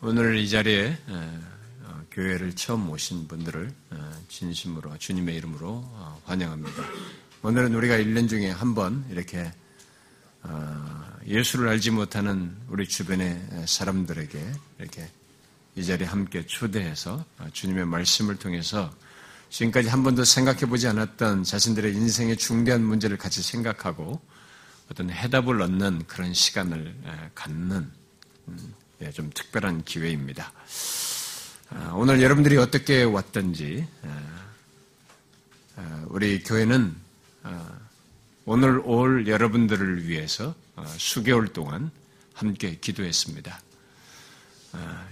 오늘 이 자리에 어, 교회를 처음 오신 분들을 어, 진심으로 주님의 이름으로 어, 환영합니다. 오늘은 우리가 1년 중에 한 번 이렇게 예수를 알지 못하는 우리 주변의 사람들에게 이렇게 이 자리에 함께 초대해서 주님의 말씀을 통해서 지금까지 한 번도 생각해 보지 않았던 자신들의 인생의 중대한 문제를 같이 생각하고 어떤 해답을 얻는 그런 시간을 갖는 음, 예, 좀 특별한 기회입니다. 아, 오늘 여러분들이 어떻게 왔든지 아, 아, 우리 교회는 오늘 올 여러분들을 위해서 수개월 동안 함께 기도했습니다.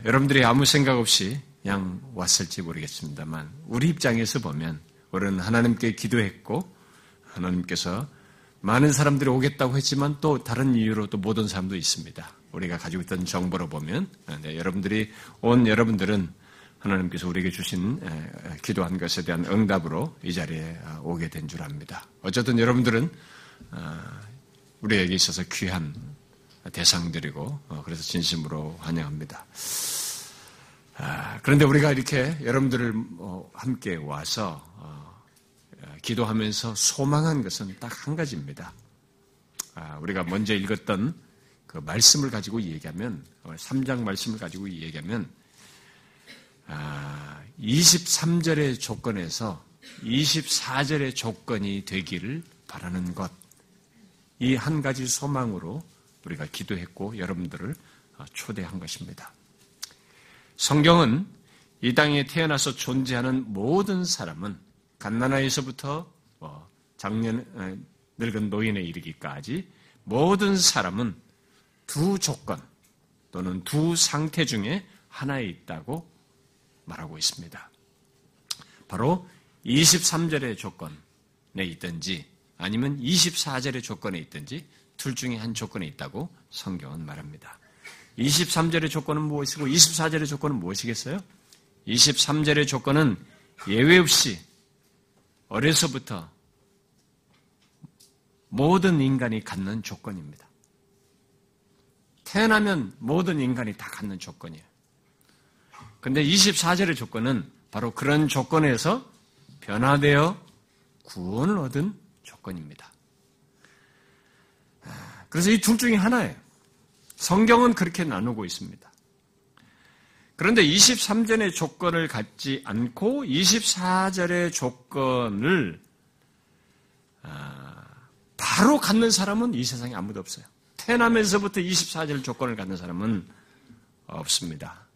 여러분들이 아무 생각 없이 그냥 왔을지 모르겠습니다만 우리 입장에서 보면 우리는 하나님께 기도했고 하나님께서 많은 사람들이 오겠다고 했지만 또 다른 이유로 또 못 온 사람도 있습니다. 우리가 가지고 있던 정보로 보면 네, 여러분들이 온 여러분들은 하나님께서 우리에게 주신 기도한 것에 대한 응답으로 이 자리에 아, 오게 된 줄 압니다. 어쨌든 여러분들은 아, 우리에게 있어서 귀한 대상들이고 어, 그래서 진심으로 환영합니다. 아, 그런데 우리가 이렇게 여러분들을 뭐 함께 와서 어, 기도하면서 소망한 것은 딱 한 가지입니다. 우리가 먼저 읽었던 그 말씀을 가지고 얘기하면 3장 어, 말씀을 가지고 얘기하면 23절의 아, 조건에서 24절의 조건이 되기를 바라는 것. 이 한 가지 소망으로 우리가 기도했고 여러분들을 어, 초대한 것입니다. 성경은 이 땅에 태어나서 존재하는 모든 사람은 갓난아에서부터 뭐 작년 어, 늙은 노인에 이르기까지 모든 사람은 두 조건 또는 두 상태 중에 하나에 있다고 말하고 있습니다. 바로 23절의 조건에 있든지 아니면 24절의 조건에 있든지 둘 중에 한 조건에 있다고 성경은 말합니다. 23절의 조건은 무엇이고 24절의 조건은 무엇이겠어요? 23절의 조건은 예외 없이 어려서부터 모든 인간이 갖는 조건입니다. 태어나면 모든 인간이 다 갖는 조건이에요. 근데 24절의 조건은 바로 그런 조건에서 변화되어 구원을 얻은 조건입니다. 그래서 이 둘 중에 하나예요. 성경은 그렇게 나누고 있습니다. 그런데 23절의 조건을 갖지 않고 24절의 조건을 아, 바로 갖는 사람은 이 세상에 아무도 없어요. 태어나면서부터 24절 조건을 갖는 사람은 없습니다.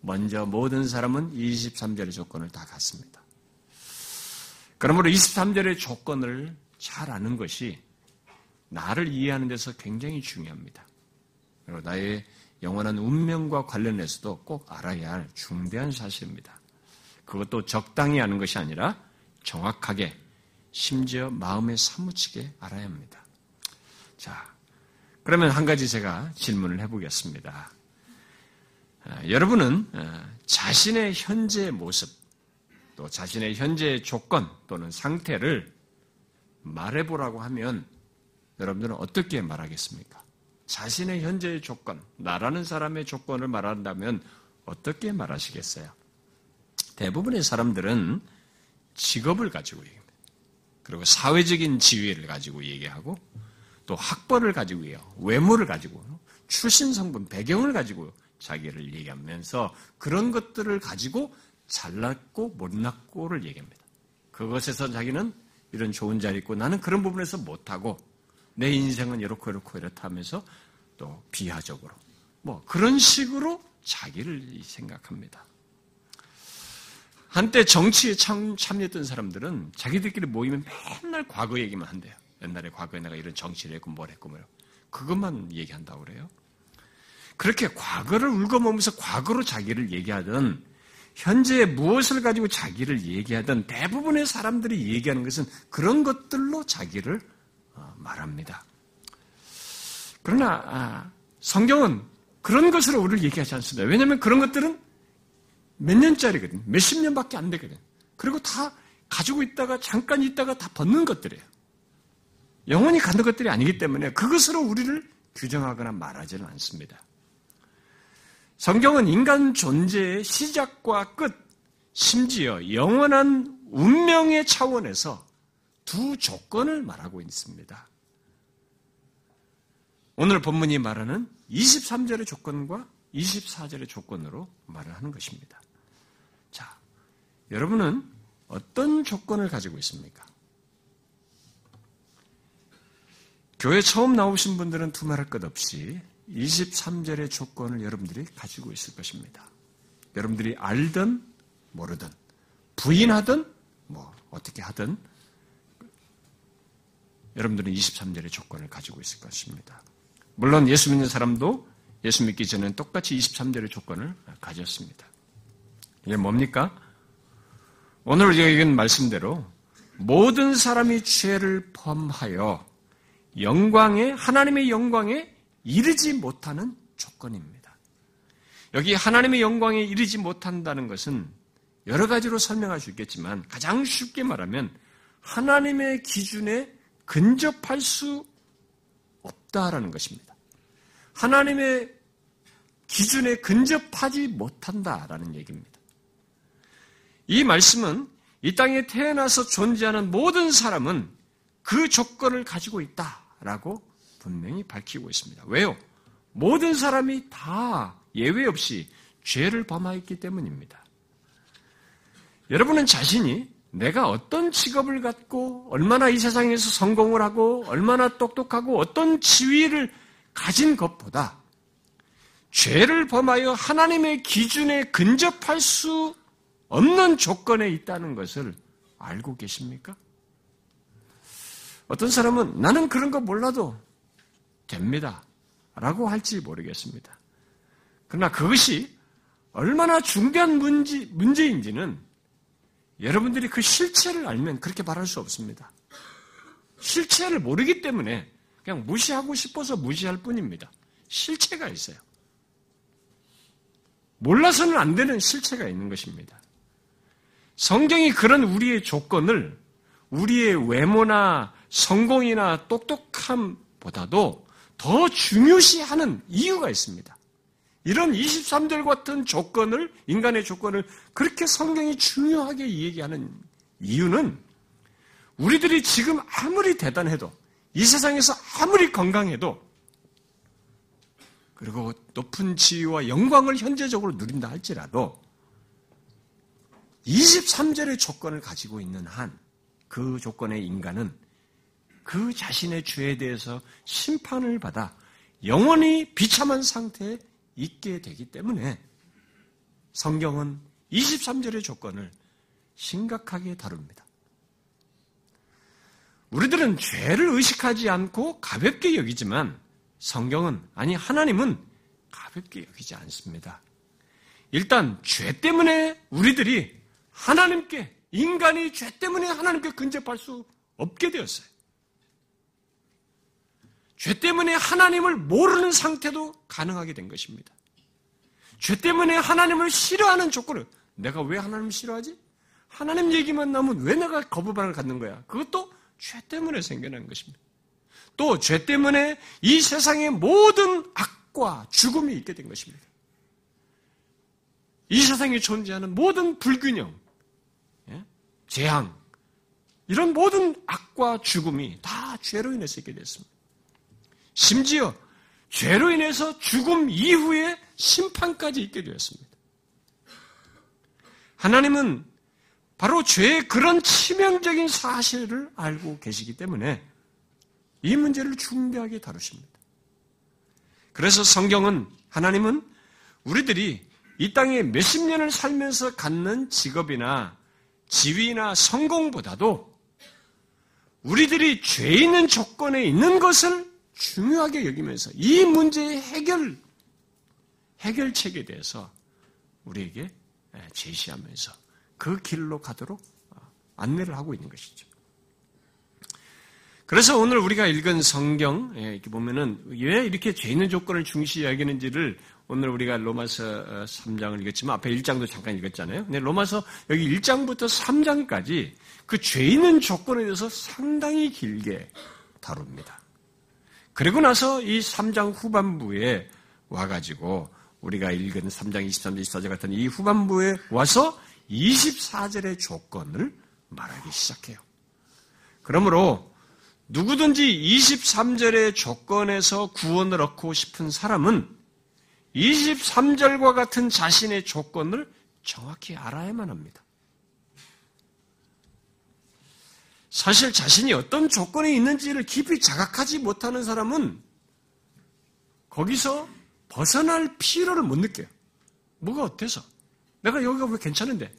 먼저 모든 사람은 23절의 조건을 다 갖습니다. 그러므로 23절의 조건을 잘 아는 것이 나를 이해하는 데서 굉장히 중요합니다. 그리고 나의 영원한 운명과 관련해서도 꼭 알아야 할 중대한 사실입니다. 그것도 적당히 아는 것이 아니라 정확하게 심지어 마음에 사무치게 알아야 합니다. 자, 그러면 한 가지 제가 질문을 해보겠습니다. 아, 여러분은 아, 자신의 현재 모습, 또 자신의 현재 조건 또는 상태를 말해보라고 하면 여러분들은 어떻게 말하겠습니까? 자신의 현재의 조건, 나라는 사람의 조건을 말한다면 어떻게 말하시겠어요? 대부분의 사람들은 직업을 가지고 얘기합니다. 그리고 사회적인 지위를 가지고 얘기하고 또 학벌을 가지고요, 외모를 가지고, 출신 성분, 배경을 가지고 자기를 얘기하면서 그런 것들을 가지고 잘났고 못났고를 얘기합니다. 그것에서 자기는 이런 좋은 자리 있고 나는 그런 부분에서 못하고 내 인생은 이렇고 이렇고 이렇다 하면서 또 비하적으로 뭐 그런 식으로 자기를 생각합니다. 한때 정치에 참, 참여했던 사람들은 자기들끼리 모이면 맨날 과거 얘기만 한대요. 옛날에 과거에 내가 이런 정치를 했고 뭘 했고 뭐 그것만 얘기한다고 그래요. 그렇게 과거를 울고먹으면서 과거로 자기를 얘기하던 현재 무엇을 가지고 자기를 얘기하던 대부분의 사람들이 얘기하는 것은 그런 것들로 자기를 어, 말합니다. 그러나 아, 성경은 그런 것으로 우리를 얘기하지 않습니다. 왜냐하면 그런 것들은 몇 년짜리거든. 몇십 년밖에 안 되거든. 그리고 다 가지고 있다가 잠깐 있다가 다 벗는 것들이에요. 영원히 가는 것들이 아니기 때문에 그것으로 우리를 규정하거나 말하지는 않습니다. 성경은 인간 존재의 시작과 끝, 심지어 영원한 운명의 차원에서 두 조건을 말하고 있습니다. 오늘 본문이 말하는 23절의 조건과 24절의 조건으로 말을 하는 것입니다. 자, 여러분은 어떤 조건을 가지고 있습니까? 교회 처음 나오신 분들은 두말할 것 없이 23절의 조건을 여러분들이 가지고 있을 것입니다. 여러분들이 알든 모르든 부인하든 뭐 어떻게 하든 여러분들은 23절의 조건을 가지고 있을 것입니다. 물론 예수 믿는 사람도 예수 믿기 전에는 똑같이 23절의 조건을 가졌습니다. 이게 뭡니까? 오늘 읽은 말씀대로 모든 사람이 죄를 범하여 영광에 하나님의 영광에 이르지 못하는 조건입니다. 여기 하나님의 영광에 이르지 못한다는 것은 여러 가지로 설명할 수 있겠지만 가장 쉽게 말하면 하나님의 기준에 근접할 수 없다라는 것입니다. 하나님의 기준에 근접하지 못한다라는 얘기입니다. 이 말씀은 이 땅에 태어나서 존재하는 모든 사람은 그 조건을 가지고 있다 라고 분명히 밝히고 있습니다. 왜요? 모든 사람이 다 예외 없이 죄를 범하였기 때문입니다. 여러분은 자신이 내가 어떤 직업을 갖고 얼마나 이 세상에서 성공을 하고 얼마나 똑똑하고 어떤 지위를 가진 것보다 죄를 범하여 하나님의 기준에 근접할 수 없는 조건에 있다는 것을 알고 계십니까? 어떤 사람은 나는 그런 거 몰라도 됩니다. 라고 할지 모르겠습니다. 그러나 그것이 얼마나 중대한 문제, 문제인지는 여러분들이 그 실체를 알면 그렇게 말할 수 없습니다. 실체를 모르기 때문에 그냥 무시하고 싶어서 무시할 뿐입니다. 실체가 있어요. 몰라서는 안 되는 실체가 있는 것입니다. 성경이 그런 우리의 조건을 우리의 외모나 성공이나 똑똑함보다도 더 중요시하는 이유가 있습니다. 이런 23절 같은 조건을, 인간의 조건을 그렇게 성경이 중요하게 얘기하는 이유는 우리들이 지금 아무리 대단해도 이 세상에서 아무리 건강해도 그리고 높은 지위와 영광을 현재적으로 누린다 할지라도 23절의 조건을 가지고 있는 한 그 조건의 인간은 그 자신의 죄에 대해서 심판을 받아 영원히 비참한 상태에 있게 되기 때문에 성경은 23절의 조건을 심각하게 다룹니다. 우리들은 죄를 의식하지 않고 가볍게 여기지만 성경은, 아니, 하나님은 가볍게 여기지 않습니다. 일단, 죄 때문에 우리들이 하나님께, 인간이 죄 때문에 하나님께 근접할 수 없게 되었어요. 죄 때문에 하나님을 모르는 상태도 가능하게 된 것입니다. 죄 때문에 하나님을 싫어하는 조건을 내가 왜 하나님을 싫어하지? 하나님 얘기만 나오면 왜 내가 거부반을 갖는 거야? 그것도 죄 때문에 생겨난 것입니다. 또 죄 때문에 이 세상의 모든 악과 죽음이 있게 된 것입니다. 이 세상에 존재하는 모든 불균형, 예? 재앙, 이런 모든 악과 죽음이 다 죄로 인해서 있게 됐습니다. 심지어 죄로 인해서 죽음 이후에 심판까지 있게 되었습니다. 하나님은 바로 죄의 그런 치명적인 사실을 알고 계시기 때문에 이 문제를 중대하게 다루십니다. 그래서 성경은 하나님은 우리들이 이 땅에 몇십 년을 살면서 갖는 직업이나 지위나 성공보다도 우리들이 죄 있는 조건에 있는 것을 중요하게 여기면서 이 문제의 해결, 해결책에 대해서 우리에게 제시하면서 그 길로 가도록 안내를 하고 있는 것이죠. 그래서 오늘 우리가 읽은 성경, 이렇게 보면은 왜 이렇게 죄 있는 조건을 중시 여기는지를 오늘 우리가 로마서 3장을 어, 읽었지만 앞에 1장도 잠깐 읽었잖아요. 근데 로마서 여기 1장부터 3장까지 그 죄 있는 조건에 대해서 상당히 길게 다룹니다. 그리고 나서 이 3장 후반부에 와가지고 우리가 읽은 3장 23절 24절 같은 이 후반부에 와서 24절의 조건을 말하기 시작해요. 그러므로 누구든지 23절의 조건에서 구원을 얻고 싶은 사람은 23절과 같은 자신의 조건을 정확히 알아야만 합니다. 사실 자신이 어떤 조건이 있는지를 깊이 자각하지 못하는 사람은 거기서 벗어날 필요를 못 느껴요. 뭐가 어때서? 내가 여기가 왜 괜찮은데?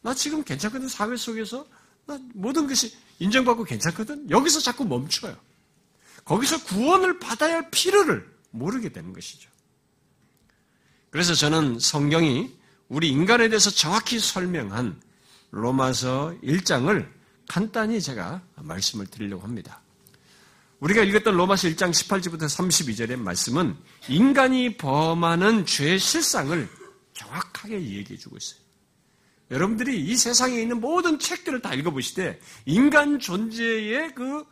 나 지금 괜찮거든, 사회 속에서. 나 모든 것이 인정받고 괜찮거든? 여기서 자꾸 멈춰요. 거기서 구원을 받아야 할 필요를 모르게 되는 것이죠. 그래서 저는 성경이 우리 인간에 대해서 정확히 설명한 로마서 1장을 간단히 제가 말씀을 드리려고 합니다. 우리가 읽었던 로마서 1장 18절부터 32절의 말씀은 인간이 범하는 죄의 실상을 정확하게 얘기해 주고 있어요. 여러분들이 이 세상에 있는 모든 책들을 다 읽어보시되 인간 존재의 그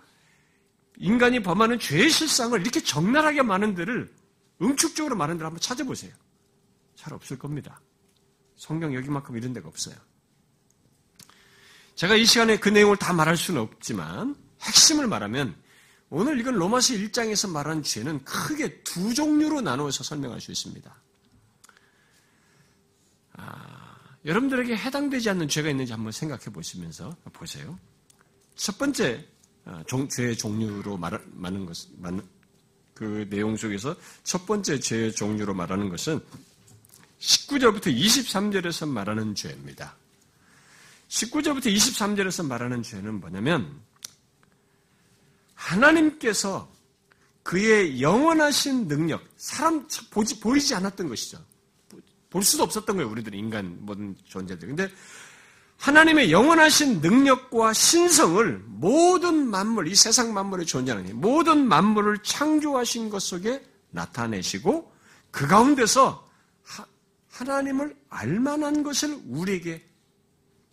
인간이 범하는 죄의 실상을 이렇게 적나라하게 많은 데를 응축적으로 많은 데를 한번 찾아보세요. 잘 없을 겁니다. 성경 여기만큼 이런 데가 없어요. 제가 이 시간에 그 내용을 다 말할 수는 없지만 핵심을 말하면 오늘 이건 로마서 1장에서 말한 죄는 크게 두 종류로 나누어서 설명할 수 있습니다. 아, 여러분들에게 해당되지 않는 죄가 있는지 한번 생각해 보시면서 보세요. 첫 번째 아, 종, 죄의 종류로 말, 하는 것, 그 내용 속에서 첫 번째 죄의 종류로 말하는 것은 19절부터 23절에서 말하는 죄입니다. 19절부터 23절에서 말하는 죄는 뭐냐면 하나님께서 그의 영원하신 능력, 사람 보지, 보이지 않았던 것이죠. 볼 수도 없었던 거예요, 우리들 인간 모든 존재들. 근데 하나님의 영원하신 능력과 신성을 모든 만물, 이 세상 만물에 존재하는 모든 만물을 창조하신 것 속에 나타내시고 그 가운데서 하 나님을 알만한 것을 우리에게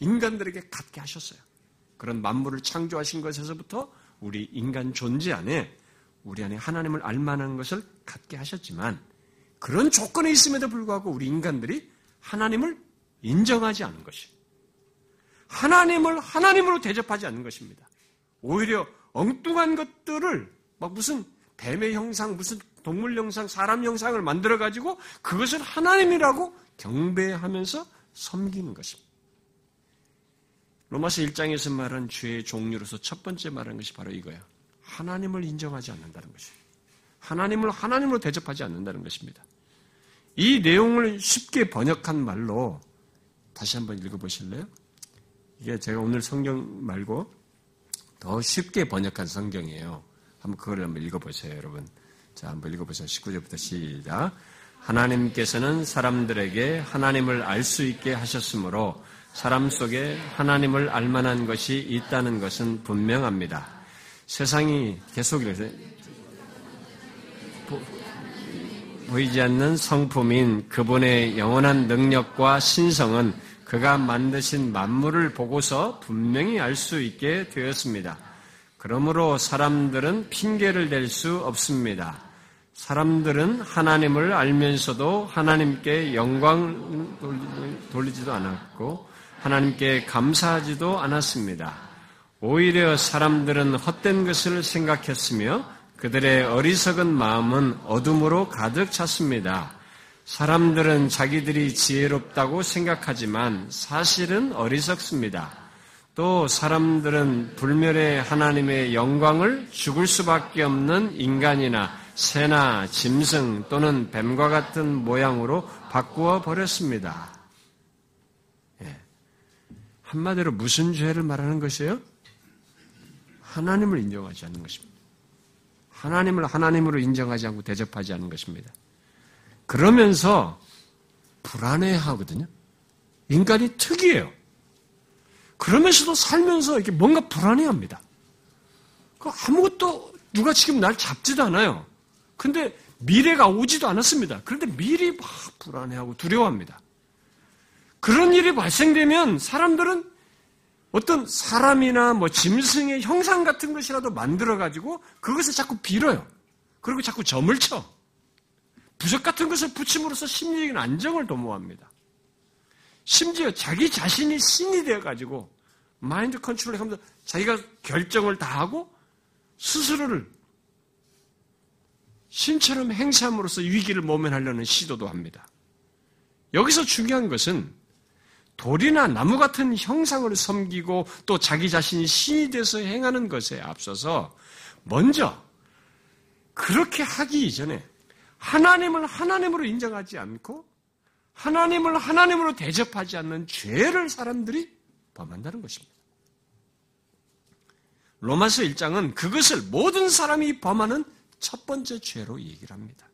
인간들에게 갖게 하셨어요. 그런 만물을 창조하신 것에서부터 우리 인간 존재 안에 우리 안에 하나님을 알만한 것을 갖게 하셨지만 그런 조건에 있음에도 불구하고 우리 인간들이 하나님을 인정하지 않는 것이 하나님을 하나님으로 대접하지 않는 것입니다. 오히려 엉뚱한 것들을 막 무슨 뱀의 형상, 무슨 동물 형상, 사람 형상을 만들어 가지고 그것을 하나님이라고 경배하면서 섬기는 것입니다. 로마서 1장에서 말한 죄의 종류로서 첫 번째 말하는 것이 바로 이거예요. 하나님을 인정하지 않는다는 것이에요. 하나님을 하나님으로 대접하지 않는다는 것입니다. 이 내용을 쉽게 번역한 말로 다시 한번 읽어보실래요? 이게 제가 오늘 성경 말고 더 쉽게 번역한 성경이에요. 한번 그걸 한번 읽어보세요, 여러분. 자, 한번 읽어보세요. 19절부터 시작. 하나님께서는 사람들에게 하나님을 알 수 있게 하셨으므로 사람 속에 하나님을 알만한 것이 있다는 것은 분명합니다. 세상이 계속 이래서 보이지 않는 성품인 그분의 영원한 능력과 신성은 그가 만드신 만물을 보고서 분명히 알 수 있게 되었습니다. 그러므로 사람들은 핑계를 댈 수 없습니다. 사람들은 하나님을 알면서도 하나님께 영광 돌리지도 않았고 하나님께 감사하지도 않았습니다. 오히려 사람들은 헛된 것을 생각했으며 그들의 어리석은 마음은 어둠으로 가득 찼습니다. 사람들은 자기들이 지혜롭다고 생각하지만 사실은 어리석습니다. 또 사람들은 불멸의 하나님의 영광을 죽을 수밖에 없는 인간이나 새나 짐승 또는 뱀과 같은 모양으로 바꾸어 버렸습니다. 한마디로 무슨 죄를 말하는 것이에요? 하나님을 인정하지 않는 것입니다. 하나님을 하나님으로 인정하지 않고 대접하지 않는 것입니다. 그러면서 불안해 하거든요. 인간이 특이해요. 그러면서도 살면서 이렇게 뭔가 불안해 합니다. 그 아무것도 누가 지금 날 잡지도 않아요. 근데 미래가 오지도 않았습니다. 그런데 미리 막 불안해하고 두려워합니다. 그런 일이 발생되면 사람들은 어떤 사람이나 뭐 짐승의 형상 같은 것이라도 만들어가지고 그것을 자꾸 빌어요. 그리고 자꾸 점을 쳐. 부적 같은 것을 붙임으로써 심리적인 안정을 도모합니다. 심지어 자기 자신이 신이 되어가지고 마인드 컨트롤을 하면서 자기가 결정을 다 하고 스스로를 신처럼 행사함으로써 위기를 모면하려는 시도도 합니다. 여기서 중요한 것은 돌이나 나무 같은 형상을 섬기고 또 자기 자신이 신이 돼서 행하는 것에 앞서서 먼저 그렇게 하기 이전에 하나님을 하나님으로 인정하지 않고 하나님을 하나님으로 대접하지 않는 죄를 사람들이 범한다는 것입니다. 로마서 1장은 그것을 모든 사람이 범하는 첫 번째 죄로 얘기를 합니다.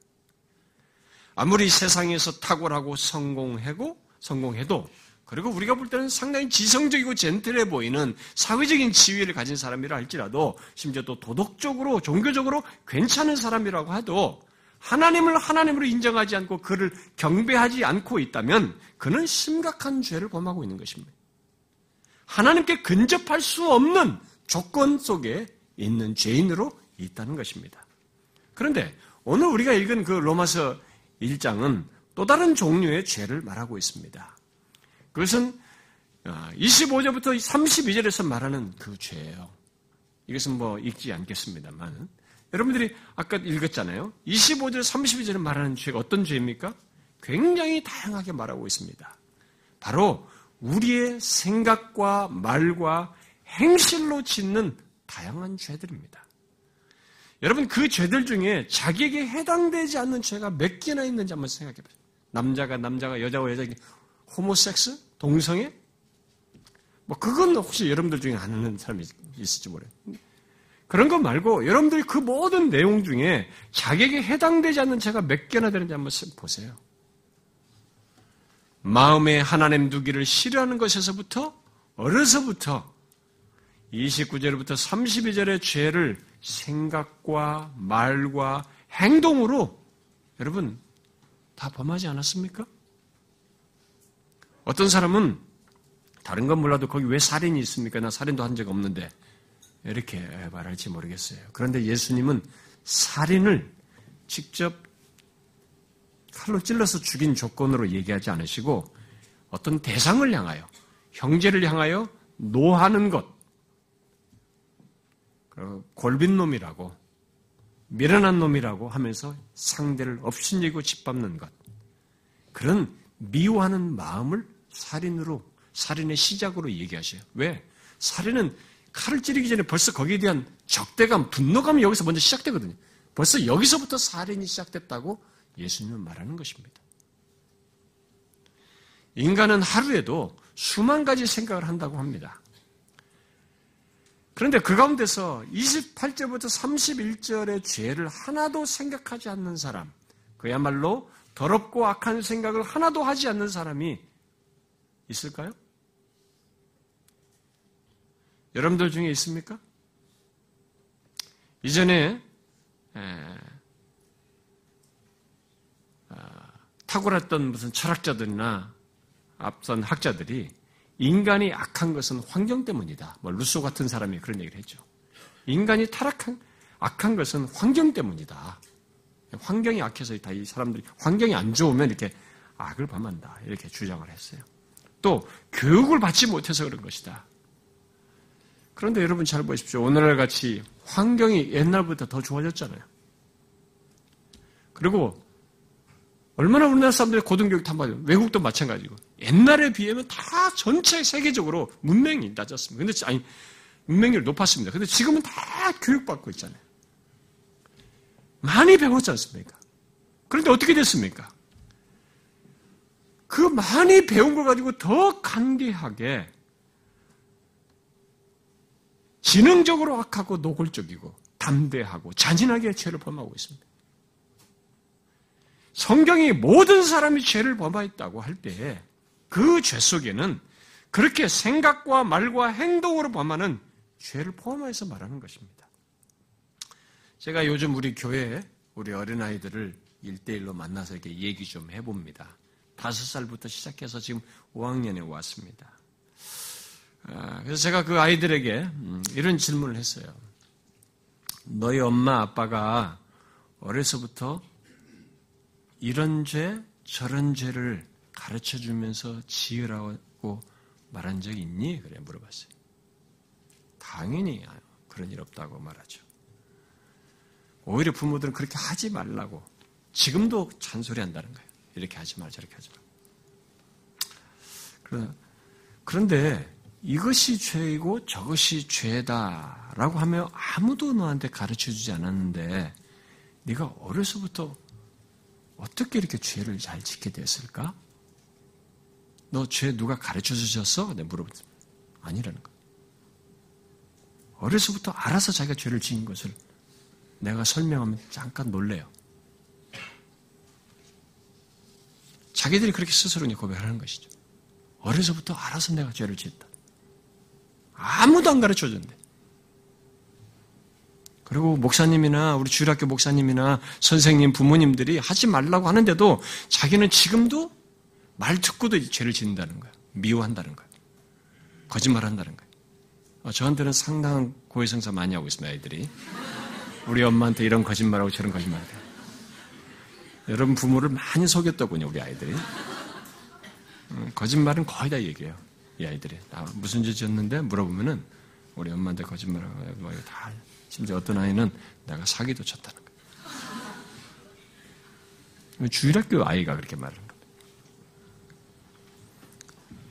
아무리 세상에서 탁월하고 성공하고 성공해도 그리고 우리가 볼 때는 상당히 지성적이고 젠틀해 보이는 사회적인 지위를 가진 사람이라 할지라도 심지어 또 도덕적으로 종교적으로 괜찮은 사람이라고 해도 하나님을 하나님으로 인정하지 않고 그를 경배하지 않고 있다면 그는 심각한 죄를 범하고 있는 것입니다. 하나님께 근접할 수 없는 조건 속에 있는 죄인으로 있다는 것입니다. 그런데 오늘 우리가 읽은 그 로마서 1장은 또 다른 종류의 죄를 말하고 있습니다. 그것은 25절부터 어, 32절에서 말하는 그 죄예요. 이것은 뭐 읽지 않겠습니다만 여러분들이 아까 읽었잖아요. 25절, 32절에 말하는 죄가 어떤 죄입니까? 굉장히 다양하게 말하고 있습니다. 바로 우리의 생각과 말과 행실로 짓는 다양한 죄들입니다. 여러분 그 죄들 중에 자기에게 해당되지 않는 죄가 몇 개나 있는지 한번 생각해 보세요. 남자가 남자가 여자와 여자에게 호모섹스, 동성애, 뭐 그건 혹시 여러분들 중에 아는 사람이 있을지 모르요 그런 거 말고 여러분들이 그 모든 내용 중에 자기에게 해당되지 않는 죄가 몇 개나 되는지 한번 보세요. 마음에 하나님 두기를 싫어하는 것에서부터 어려서부터 29절부터 32절의 죄를 생각과 말과 행동으로 여러분 다 범하지 않았습니까? 어떤 사람은 다른 건 몰라도 거기 왜 살인이 있습니까? 나 살인도 한 적 없는데 이렇게 말할지 모르겠어요. 그런데 예수님은 살인을 직접 칼로 찔러서 죽인 조건으로 얘기하지 않으시고 어떤 대상을 향하여 형제를 향하여 노하는 것, 골빈 놈이라고 미련한 놈이라고 하면서 상대를 업신여기고 짓밟는 것 그런 미워하는 마음을 살인으로 살인의 시작으로 얘기하셔요. 왜? 살인은 칼을 찌르기 전에 벌써 거기에 대한 적대감, 분노감이 여기서 먼저 시작되거든요. 벌써 여기서부터 살인이 시작됐다고 예수님은 말하는 것입니다. 인간은 하루에도 수만 가지 생각을 한다고 합니다. 그런데 그 가운데서 28절부터 31절의 죄를 하나도 생각하지 않는 사람, 그야말로 더럽고 악한 생각을 하나도 하지 않는 사람이 있을까요? 여러분들 중에 있습니까? 이전에 아, 탁월했던 무슨 철학자들이나 앞선 학자들이 인간이 악한 것은 환경 때문이다. 뭐 루소 같은 사람이 그런 얘기를 했죠. 인간이 타락한 악한 것은 환경 때문이다. 환경이 악해서 다 이 사람들이 환경이 안 좋으면 이렇게 악을 범한다. 이렇게 주장을 했어요. 또 교육을 받지 못해서 그런 것이다. 그런데 여러분 잘 보십시오. 오늘날 같이 환경이 옛날보다 더 좋아졌잖아요. 그리고 얼마나 우리나라 사람들이 고등교육 탐받아요. 외국도 마찬가지고. 옛날에 비하면 다 전체 세계적으로 문맹이 낮았습니다. 근데, 아니, 문맹률 높았습니다. 근데 지금은 다 교육받고 있잖아요. 많이 배웠지 않습니까? 그런데 어떻게 됐습니까? 그 많이 배운 걸 가지고 더 간계하게 지능적으로 악하고 노골적이고 담대하고 잔인하게 죄를 범하고 있습니다. 성경이 모든 사람이 죄를 범하였다고 할때그죄 속에는 그렇게 생각과 말과 행동으로 범하는 죄를 포함해서 말하는 것입니다. 제가 요즘 우리 교회에 우리 어린아이들을 일대일로 만나서 이렇게 얘기 좀 해봅니다. 다섯 살부터 시작해서 지금 5학년에 왔습니다. 아, 그래서 제가 그 아이들에게 음, 이런 질문을 했어요. 너희 엄마 아빠가 어려서부터 이런 죄, 저런 죄를 가르쳐 주면서 지으라고 말한 적 있니? 그래 물어봤어요. 당연히 그런 일 없다고 말하죠. 오히려 부모들은 그렇게 하지 말라고 지금도 잔소리 한다는 거예요. 이렇게 하지 말, 저렇게 하지 말. 그런데 이것이 죄이고 저것이 죄다라고 하며 아무도 너한테 가르쳐 주지 않았는데 네가 어려서부터 어떻게 이렇게 죄를 잘 짓게 됐을까? 너 죄 누가 가르쳐 주셨어? 내가 물어봤어. 아니라는 거. 어려서부터 알아서 자기가 죄를 지은 것을 내가 설명하면 잠깐 놀래요. 자기들이 그렇게 스스로 고백하는 것이죠. 어려서부터 알아서 내가 죄를 지었다. 아무도 안 가르쳐 줬는데. 그리고 목사님이나 우리 주일학교 목사님이나 선생님, 부모님들이 하지 말라고 하는데도 자기는 지금도 말 듣고도 죄를 짓는다는 거야. 미워한다는 거야. 거짓말한다는 거야. 어, 저한테는 상당한 고해성사 많이 하고 있습니다, 아이들이. 우리 엄마한테 이런 거짓말하고 저런 거짓말하고. 여러분 부모를 많이 속였더군요, 우리 아이들이. 음, 거짓말은 거의 다 얘기해요. 이 아이들이. 나 무슨 짓이었는데 물어보면은 우리 엄마한테 거짓말하고 뭐다 심지어 어떤 아이는 내가 사기도 쳤다는 거예요. 주일학교 아이가 그렇게 말하는 거예요.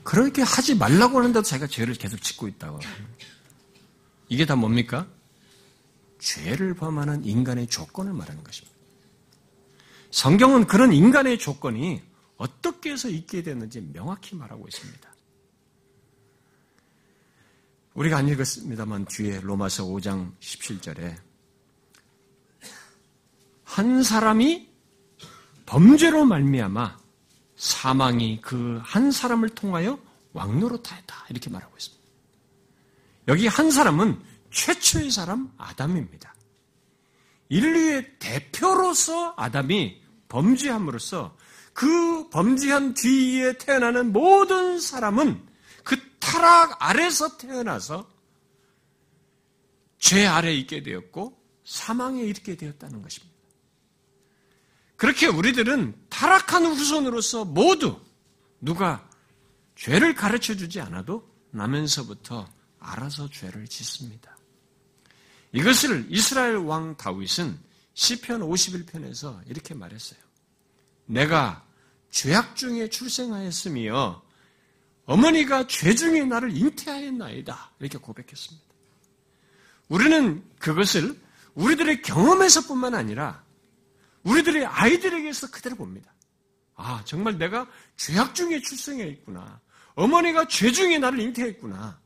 그렇게 하지 말라고 하는데도 자기가 죄를 계속 짓고 있다고. 이게 다 뭡니까? 죄를 범하는 인간의 조건을 말하는 것입니다. 성경은 그런 인간의 조건이 어떻게 해서 있게 됐는지 명확히 말하고 있습니다. 우리가 안 읽었습니다만 뒤에 로마서 5장 17절에 한 사람이 범죄로 말미암아 사망이 그 한 사람을 통하여 왕노릇하였다 이렇게 말하고 있습니다. 여기 한 사람은 최초의 사람 아담입니다. 인류의 대표로서 아담이 범죄함으로써 그 범죄한 뒤에 태어나는 모든 사람은 그 타락 아래서 태어나서 죄 아래 있게 되었고 사망에 이르게 되었다는 것입니다. 그렇게 우리들은 타락한 후손으로서 모두 누가 죄를 가르쳐 주지 않아도 나면서부터 알아서 죄를 짓습니다. 이것을 이스라엘 왕 다윗은 시편 51편에서 이렇게 말했어요. 내가 죄악 중에 출생하였으며 어머니가 죄 중에 나를 잉태하였나이다. 이렇게 고백했습니다. 우리는 그것을 우리들의 경험에서뿐만 아니라 우리들의 아이들에게서 그대로 봅니다. 아, 정말 내가 죄악 중에 출생해 있구나. 어머니가 죄 중에 나를 잉태했구나.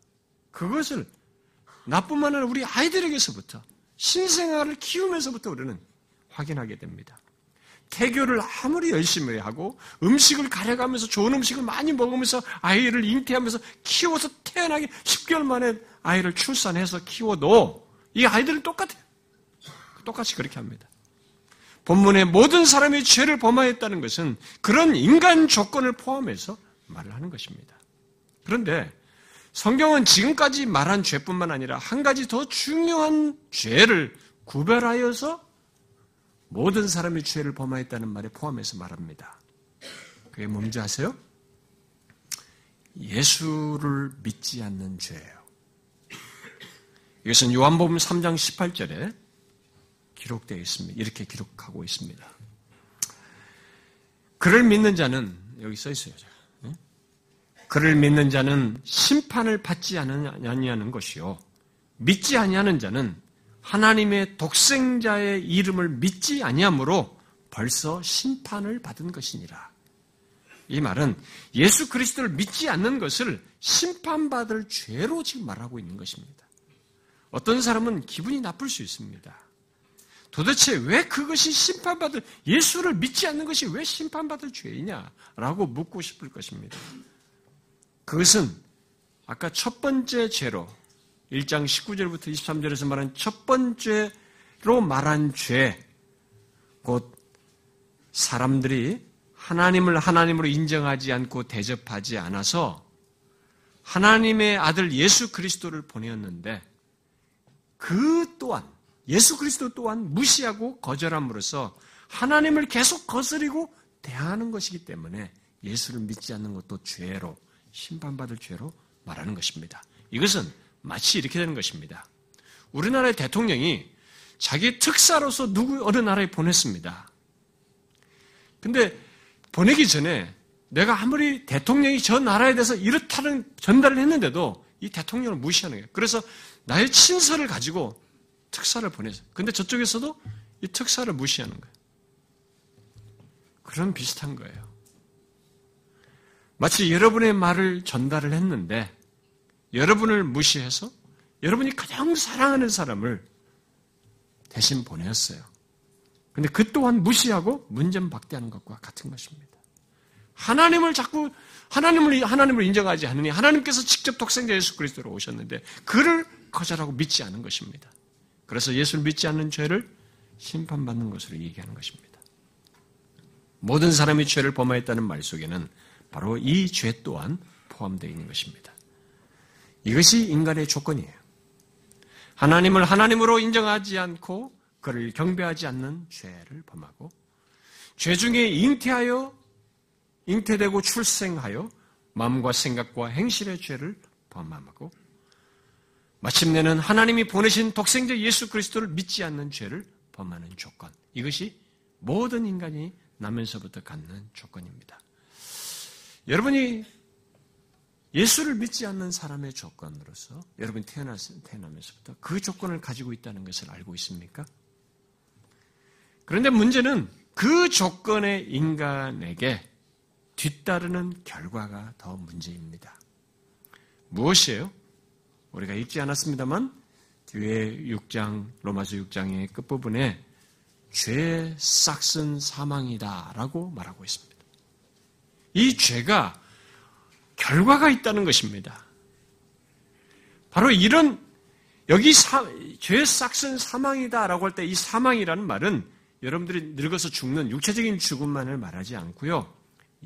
그것을 나뿐만 아니라 우리 아이들에게서부터 신생아를 키우면서부터 우리는 확인하게 됩니다. 태교를 아무리 열심히 하고 음식을 가려가면서 좋은 음식을 많이 먹으면서 아이를 잉태하면서 키워서 태어나기 10개월 만에 아이를 출산해서 키워도 이 아이들은 똑같아요. 똑같이 그렇게 합니다. 본문의 모든 사람이 죄를 범하였다는 것은 그런 인간 조건을 포함해서 말을 하는 것입니다. 그런데 성경은 지금까지 말한 죄뿐만 아니라 한 가지 더 중요한 죄를 구별하여서 모든 사람이 죄를 범하였다는 말에 포함해서 말합니다. 그게 뭔지 아세요? 예수를 믿지 않는 죄예요. 이것은 요한복음 3장 18절에 기록되어 있습니다. 이렇게 기록하고 있습니다. 그를 믿는 자는 여기 써 있어요. 그를 믿는 자는 심판을 받지 아니하는 것이요 믿지 아니하는 자는 하나님의 독생자의 이름을 믿지 아니하므로 벌써 심판을 받은 것이니라. 이 말은 예수 그리스도를 믿지 않는 것을 심판받을 죄로 지금 말하고 있는 것입니다. 어떤 사람은 기분이 나쁠 수 있습니다. 도대체 왜 그것이 심판받을, 예수를 믿지 않는 것이 왜 심판받을 죄이냐라고 묻고 싶을 것입니다. 그것은 아까 첫 번째 죄로 1장 19절부터 23절에서 말한 첫 번째로 말한 죄, 곧 사람들이 하나님을 하나님으로 인정하지 않고 대접하지 않아서 하나님의 아들 예수 그리스도를 보내었는데 그 또한 예수 그리스도 또한 무시하고 거절함으로써 하나님을 계속 거스리고 대하는 것이기 때문에 예수를 믿지 않는 것도 죄로 심판받을 죄로 말하는 것입니다. 이것은 마치 이렇게 되는 것입니다. 우리나라의 대통령이 자기 특사로서 누구 어느 나라에 보냈습니다. 근데 보내기 전에 내가 아무리 대통령이 저 나라에 대해서 이렇다는 전달을 했는데도 이 대통령을 무시하는 거예요. 그래서 나의 친서를 가지고 특사를 보내서 근데 저쪽에서도 이 특사를 무시하는 거예요. 그런 비슷한 거예요. 마치 여러분의 말을 전달을 했는데 여러분을 무시해서 여러분이 가장 사랑하는 사람을 대신 보냈어요. 근데 그 또한 무시하고 문전박대하는 것과 같은 것입니다. 하나님을 자꾸 하나님을 하나님을 인정하지 않으니 하나님께서 직접 독생자 예수 그리스도로 오셨는데 그를 거절하고 믿지 않은 것입니다. 그래서 예수를 믿지 않는 죄를 심판받는 것으로 얘기하는 것입니다. 모든 사람이 죄를 범하였다는 말 속에는 바로 이 죄 또한 포함되어 있는 것입니다. 이것이 인간의 조건이에요. 하나님을 하나님으로 인정하지 않고 그를 경배하지 않는 죄를 범하고 죄 중에 잉태하여 잉태되고 출생하여 마음과 생각과 행실의 죄를 범하고 마침내는 하나님이 보내신 독생자 예수 그리스도를 믿지 않는 죄를 범하는 조건. 이것이 모든 인간이 나면서부터 갖는 조건입니다. 여러분이 예수를 믿지 않는 사람의 조건으로서 여러분이 태어나면서부터 그 조건을 가지고 있다는 것을 알고 있습니까? 그런데 문제는 그 조건의 인간에게 뒤따르는 결과가 더 문제입니다. 무엇이에요? 우리가 읽지 않았습니다만 뒤에 6장 로마서 6장의 끝부분에 죄 싹슨 사망이다라고 말하고 있습니다. 이 죄가 결과가 있다는 것입니다. 바로 이런 여기 사, 죄 싹슨 사망이다라고 할 때 이 사망이라는 말은 여러분들이 늙어서 죽는 육체적인 죽음만을 말하지 않고요.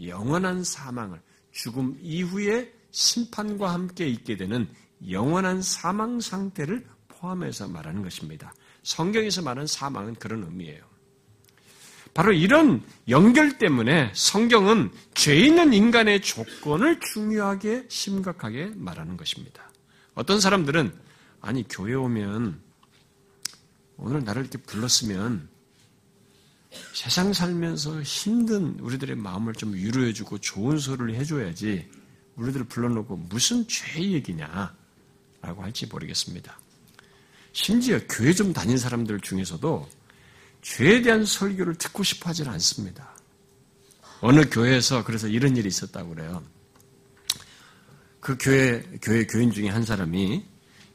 영원한 사망을 죽음 이후에 심판과 함께 있게 되는 영원한 사망 상태를 포함해서 말하는 것입니다. 성경에서 말하는 사망은 그런 의미예요. 바로 이런 연결 때문에 성경은 죄 있는 인간의 조건을 중요하게 심각하게 말하는 것입니다. 어떤 사람들은 아니 교회 오면 오늘 나를 이렇게 불렀으면 세상 살면서 힘든 우리들의 마음을 좀 위로해주고 좋은 소리를 해줘야지 우리들을 불러놓고 무슨 죄 얘기냐 라고 할지 모르겠습니다. 심지어 교회 좀 다닌 사람들 중에서도 죄에 대한 설교를 듣고 싶어 하지는 않습니다. 어느 교회에서 그래서 이런 일이 있었다고 그래요. 그 교회, 교회 교인 중에 한 사람이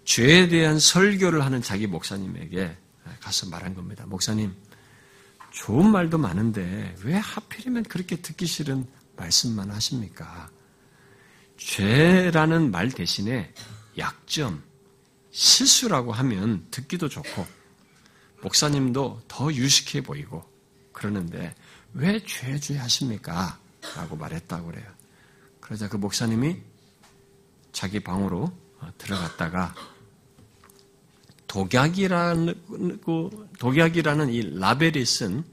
죄에 대한 설교를 하는 자기 목사님에게 가서 말한 겁니다. 목사님, 좋은 말도 많은데 왜 하필이면 그렇게 듣기 싫은 말씀만 하십니까? 죄라는 말 대신에 약점, 실수라고 하면 듣기도 좋고 목사님도 더 유식해 보이고 그러는데 왜 죄주의 하십니까? 라고 말했다고 그래요. 그러자 그 목사님이 자기 방으로 어, 들어갔다가 독약이라는, 그 독약이라는 이 라벨이 쓴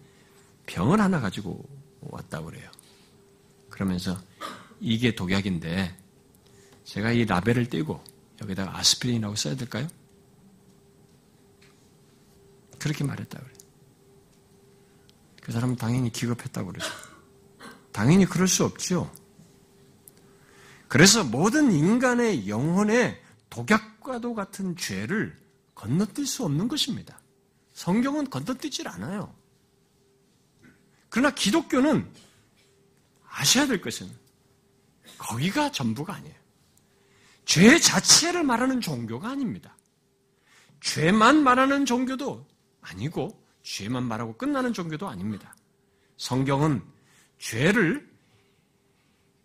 병을 하나 가지고 왔다고 그래요. 그러면서 이게 독약인데 제가 이 라벨을 떼고 여기다가 아스피린이라고 써야 될까요? 그렇게 말했다 그래. 그 사람은 당연히 기겁했다고 그러죠. 당연히 그럴 수 없죠. 그래서 모든 인간의 영혼에 독약과도 같은 죄를 건너뛸 수 없는 것입니다. 성경은 건너뛰질 않아요. 그러나 기독교는 아셔야 될 것은 거기가 전부가 아니에요. 죄 자체를 말하는 종교가 아닙니다. 죄만 말하는 종교도 아니고 죄만 말하고 끝나는 종교도 아닙니다. 성경은 죄를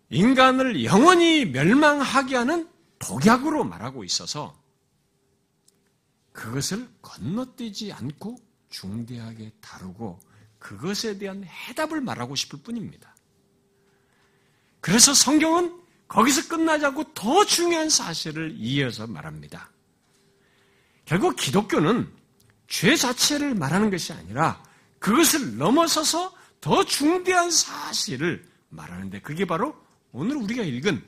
인간을 영원히 멸망하게 하는 독약으로 말하고 있어서 그것을 건너뛰지 않고 중대하게 다루고 그것에 대한 해답을 말하고 싶을 뿐입니다. 그래서 성경은 거기서 끝나지 않고 더 중요한 사실을 이어서 말합니다. 결국 기독교는 죄 자체를 말하는 것이 아니라 그것을 넘어서서 더 중대한 사실을 말하는데 그게 바로 오늘 우리가 읽은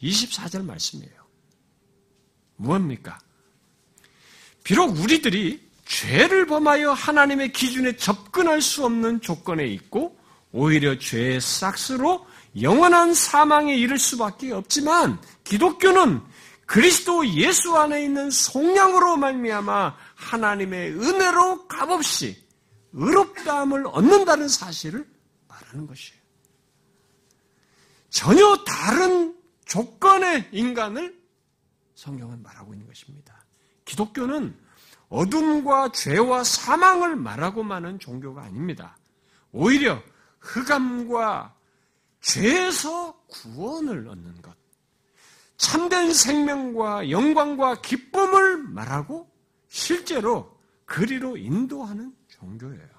24절 말씀이에요. 무엇입니까? 비록 우리들이 죄를 범하여 하나님의 기준에 접근할 수 없는 조건에 있고 오히려 죄의 싹스로 영원한 사망에 이를 수밖에 없지만 기독교는 그리스도 예수 안에 있는 속량으로 말미암아 하나님의 은혜로 값없이 의롭다함을 얻는다는 사실을 말하는 것이에요. 전혀 다른 조건의 인간을 성경은 말하고 있는 것입니다. 기독교는 어둠과 죄와 사망을 말하고 마는 종교가 아닙니다. 오히려 흑암과 죄에서 구원을 얻는 것, 참된 생명과 영광과 기쁨을 말하고 실제로 그리로 인도하는 종교예요.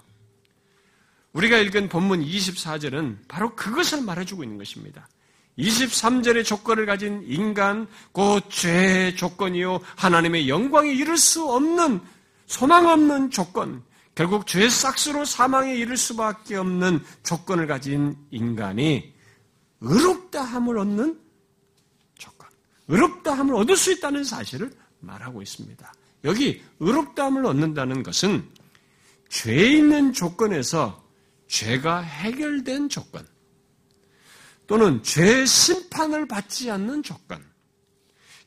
우리가 읽은 본문 24절은 바로 그것을 말해주고 있는 것입니다. 23절의 조건을 가진 인간, 곧 죄의 조건이요. 하나님의 영광에 이를 수 없는, 소망 없는 조건, 결국 죄 싹스로 사망에 이를 수밖에 없는 조건을 가진 인간이 의롭다함을 얻는 의롭다함을 얻을 수 있다는 사실을 말하고 있습니다. 여기 의롭다함을 얻는다는 것은 죄 있는 조건에서 죄가 해결된 조건, 또는 죄 심판을 받지 않는 조건,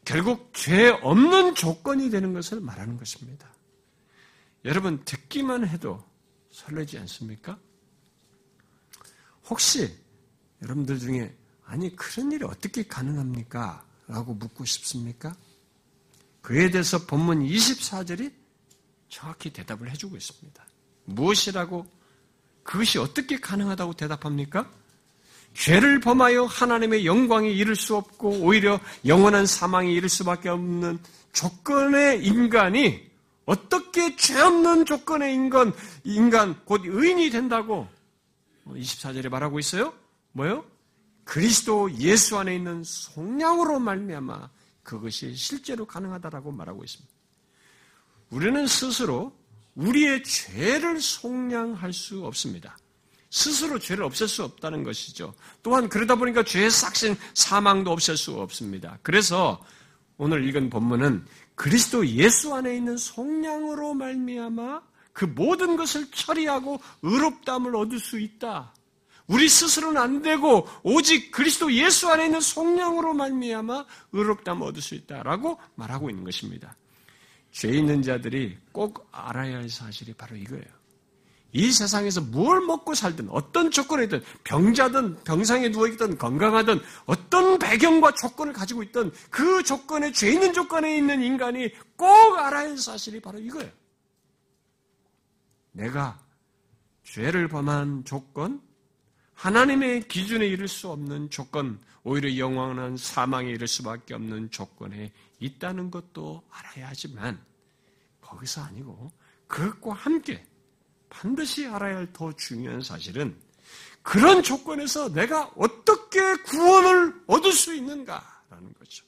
결국 죄 없는 조건이 되는 것을 말하는 것입니다. 여러분, 듣기만 해도 설레지 않습니까? 혹시 여러분들 중에, 아니, 그런 일이 어떻게 가능합니까? 라고 묻고 싶습니까? 그에 대해서 본문 24절이 정확히 대답을 해주고 있습니다. 무엇이라고, 그것이 어떻게 가능하다고 대답합니까? 죄를 범하여 하나님의 영광에 이를 수 없고 오히려 영원한 사망에 이를 수밖에 없는 조건의 인간이 어떻게 죄 없는 조건의 인간, 인간, 곧 의인이 된다고 24절에 말하고 있어요? 뭐요? 그리스도 예수 안에 있는 속량으로 말미암아 그것이 실제로 가능하다라고 말하고 있습니다. 우리는 스스로 우리의 죄를 속량할 수 없습니다. 스스로 죄를 없앨 수 없다는 것이죠. 또한 그러다 보니까 죄의 싹신 사망도 없앨 수 없습니다. 그래서 오늘 읽은 본문은 그리스도 예수 안에 있는 속량으로 말미암아 그 모든 것을 처리하고 의롭담을 얻을 수 있다. 우리 스스로는 안 되고 오직 그리스도 예수 안에 있는 속량으로 말미암아 의롭담을 얻을 수 있다라고 말하고 있는 것입니다. 죄 있는 자들이 꼭 알아야 할 사실이 바로 이거예요. 이 세상에서 뭘 먹고 살든 어떤 조건이든 병자든 병상에 누워 있든 건강하든 어떤 배경과 조건을 가지고 있든 그 조건에 죄 있는 조건에 있는 인간이 꼭 알아야 할 사실이 바로 이거예요. 내가 죄를 범한 조건, 하나님의 기준에 이를 수 없는 조건, 오히려 영원한 사망에 이를 수밖에 없는 조건에 있다는 것도 알아야 하지만 거기서 아니고 그것과 함께 반드시 알아야 할 더 중요한 사실은 그런 조건에서 내가 어떻게 구원을 얻을 수 있는가라는 거죠.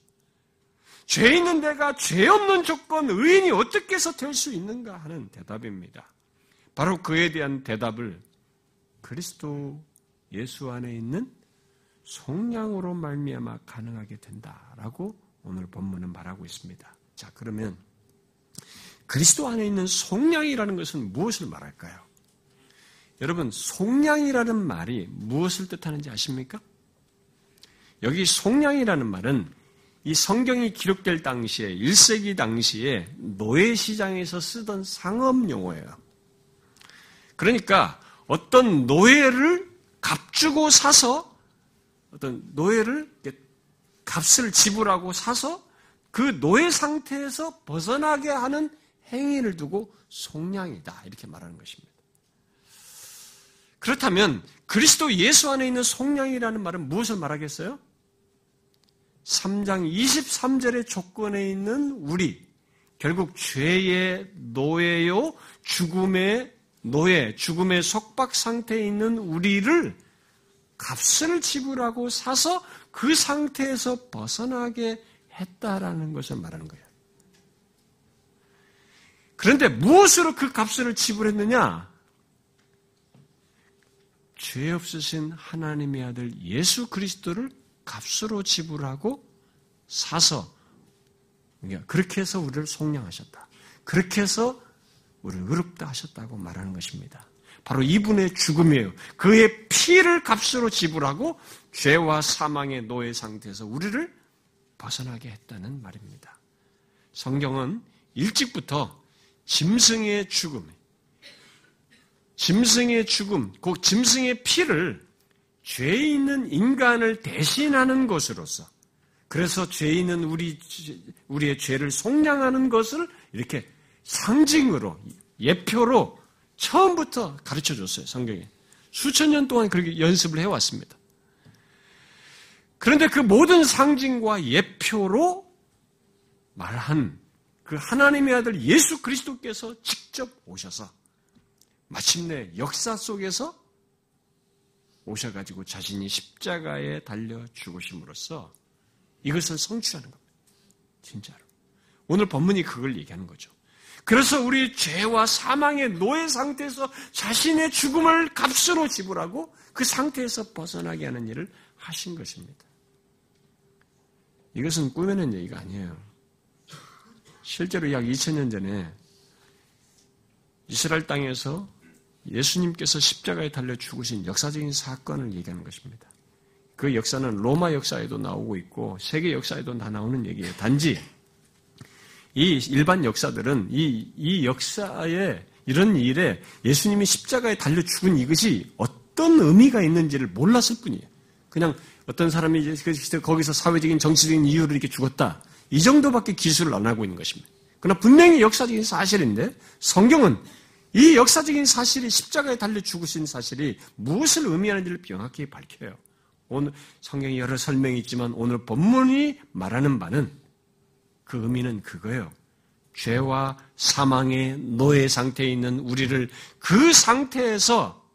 죄 있는 내가 죄 없는 조건, 의인이 어떻게 해서 될 수 있는가 하는 대답입니다. 바로 그에 대한 대답을 그리스도 예수 안에 있는 속량으로 말미암아 가능하게 된다라고 오늘 본문은 말하고 있습니다. 자, 그러면 그리스도 안에 있는 속량이라는 것은 무엇을 말할까요? 여러분, 속량이라는 말이 무엇을 뜻하는지 아십니까? 여기 속량이라는 말은 이 성경이 기록될 당시에 1세기 당시에 노예 시장에서 쓰던 상업 용어예요. 그러니까 어떤 노예를 값주고 사서 어떤 노예를 값을 지불하고 사서 그 노예 상태에서 벗어나게 하는 행위를 두고 속량이다 이렇게 말하는 것입니다. 그렇다면 그리스도 예수 안에 있는 속량이라는 말은 무엇을 말하겠어요? 3장 23절의 조건에 있는 우리, 결국 죄의 노예요, 죽음의 노예, 죽음의 속박 상태에 있는 우리를 값을 지불하고 사서 그 상태에서 벗어나게 했다라는 것을 말하는 거예요. 그런데 무엇으로 그 값을 지불했느냐? 죄 없으신 하나님의 아들 예수 그리스도를 값으로 지불하고 사서 그러니까 그렇게 해서 우리를 속량하셨다. 그렇게 해서 우리를 의롭다 하셨다고 말하는 것입니다. 바로 이분의 죽음이에요. 그의 피를 값으로 지불하고 죄와 사망의 노예 상태에서 우리를 벗어나게 했다는 말입니다. 성경은 일찍부터 짐승의 죽음, 짐승의 죽음, 그 짐승의 피를 죄 있는 인간을 대신하는 것으로서 그래서 죄 있는 우리 우리의 죄를 속량하는 것을 이렇게 상징으로 예표로 처음부터 가르쳐 줬어요, 성경에. 수천 년 동안 그렇게 연습을 해 왔습니다. 그런데 그 모든 상징과 예표로 말한 그 하나님의 아들 예수 그리스도께서 직접 오셔서 마침내 역사 속에서 오셔가지고 자신이 십자가에 달려 죽으심으로써 이것을 성취하는 겁니다. 진짜로. 오늘 본문이 그걸 얘기하는 거죠. 그래서 우리 죄와 사망의 노예 상태에서 자신의 죽음을 값으로 지불하고 그 상태에서 벗어나게 하는 일을 하신 것입니다. 이것은 꾸며낸 얘기가 아니에요. 실제로 약 2000년 전에 이스라엘 땅에서 예수님께서 십자가에 달려 죽으신 역사적인 사건을 얘기하는 것입니다. 그 역사는 로마 역사에도 나오고 있고 세계 역사에도 다 나오는 얘기예요. 단지 이 일반 역사들은 이, 이 역사에 이런 일에 예수님이 십자가에 달려 죽은 이것이 어떤 의미가 있는지를 몰랐을 뿐이에요. 그냥 어떤 사람이 이제 거기서 사회적인 정치적인 이유로 이렇게 죽었다. 이 정도밖에 기술을 안 하고 있는 것입니다. 그러나 분명히 역사적인 사실인데 성경은 이 역사적인 사실이 십자가에 달려 죽으신 사실이 무엇을 의미하는지를 명확히 밝혀요. 오늘 성경에 여러 설명이 있지만 오늘 본문이 말하는 바는 그 의미는 그거예요. 죄와 사망의 노예 상태에 있는 우리를 그 상태에서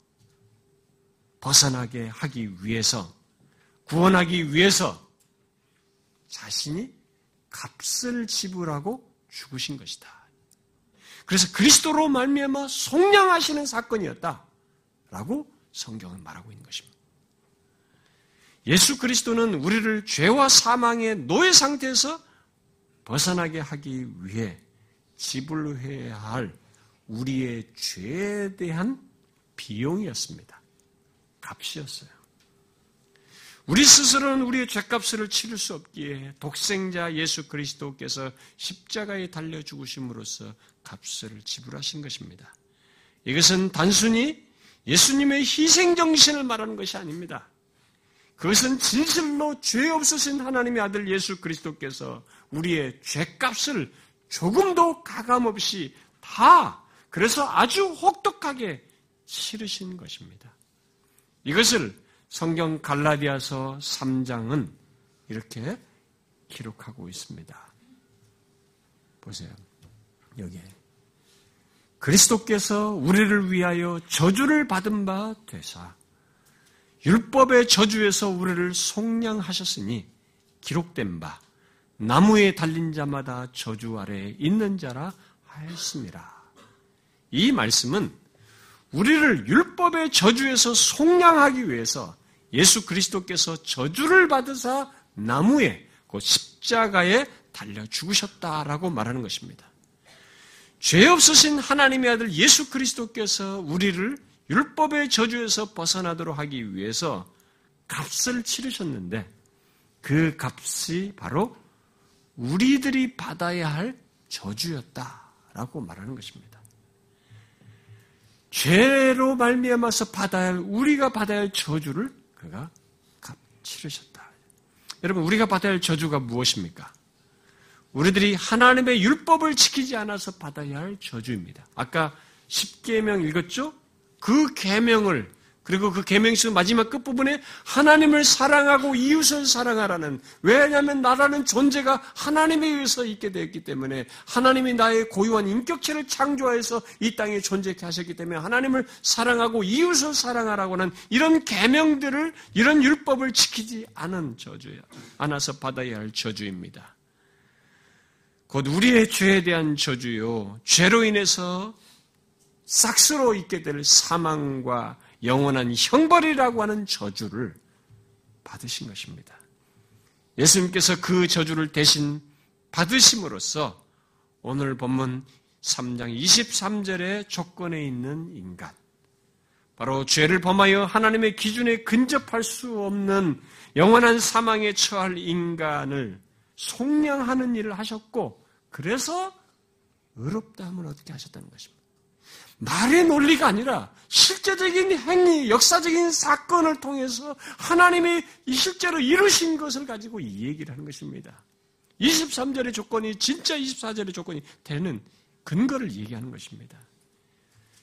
벗어나게 하기 위해서 구원하기 위해서 자신이 값을 지불하고 죽으신 것이다. 그래서 그리스도로 말미암아 속량하시는 사건이었다라고 성경은 말하고 있는 것입니다. 예수 그리스도는 우리를 죄와 사망의 노예 상태에서 벗어나게 하기 위해 지불해야 할 우리의 죄에 대한 비용이었습니다. 값이었어요. 우리 스스로는 우리의 죄값을 치를 수 없기에 독생자 예수 그리스도께서 십자가에 달려 죽으심으로써 값을 지불하신 것입니다. 이것은 단순히 예수님의 희생 정신을 말하는 것이 아닙니다. 그것은 진실로 죄 없으신 하나님의 아들 예수 그리스도께서 우리의 죄값을 조금도 가감없이 다 그래서 아주 혹독하게 치르신 것입니다. 이것을 성경 갈라디아서 3장은 이렇게 기록하고 있습니다. 보세요. 여기에. 그리스도께서 우리를 위하여 저주를 받은 바 되사 율법의 저주에서 우리를 속량하셨으니 기록된 바 나무에 달린 자마다 저주 아래에 있는 자라 하였습니다. 이 말씀은 우리를 율법의 저주에서 속량하기 위해서 예수 그리스도께서 저주를 받으사 나무에 그 십자가에 달려 죽으셨다라고 말하는 것입니다. 죄 없으신 하나님의 아들 예수 그리스도께서 우리를 율법의 저주에서 벗어나도록 하기 위해서 값을 치르셨는데 그 값이 바로 우리들이 받아야 할 저주였다라고 말하는 것입니다. 죄로 말미암아서 받아야 할 우리가 받아야 할 저주를 그가 값 치르셨다. 여러분 우리가 받아야 할 저주가 무엇입니까? 우리들이 하나님의 율법을 지키지 않아서 받아야 할 저주입니다. 아까 10계명 읽었죠? 그 계명을 그리고 그 계명수 마지막 끝부분에 하나님을 사랑하고 이웃을 사랑하라는 왜냐하면 나라는 존재가 하나님에 의해서 있게 되었기 때문에 하나님이 나의 고유한 인격체를 창조해서 이 땅에 존재케 하셨기 때문에 하나님을 사랑하고 이웃을 사랑하라고 하는 이런 계명들을 이런 율법을 지키지 않은 저주야 않아서 받아야 할 저주입니다. 곧 우리의 죄에 대한 저주요 죄로 인해서 싹스로 있게 될 사망과 영원한 형벌이라고 하는 저주를 받으신 것입니다. 예수님께서 그 저주를 대신 받으심으로써 오늘 본문 3장 23절의 조건에 있는 인간, 바로 죄를 범하여 하나님의 기준에 근접할 수 없는 영원한 사망에 처할 인간을 속량하는 일을 하셨고, 그래서 의롭다 함을 어떻게 하셨다는 것입니다. 말의 논리가 아니라 실제적인 행위, 역사적인 사건을 통해서 하나님이 실제로 이루신 것을 가지고 이 얘기를 하는 것입니다. 23절의 조건이 진짜 24절의 조건이 되는 근거를 얘기하는 것입니다.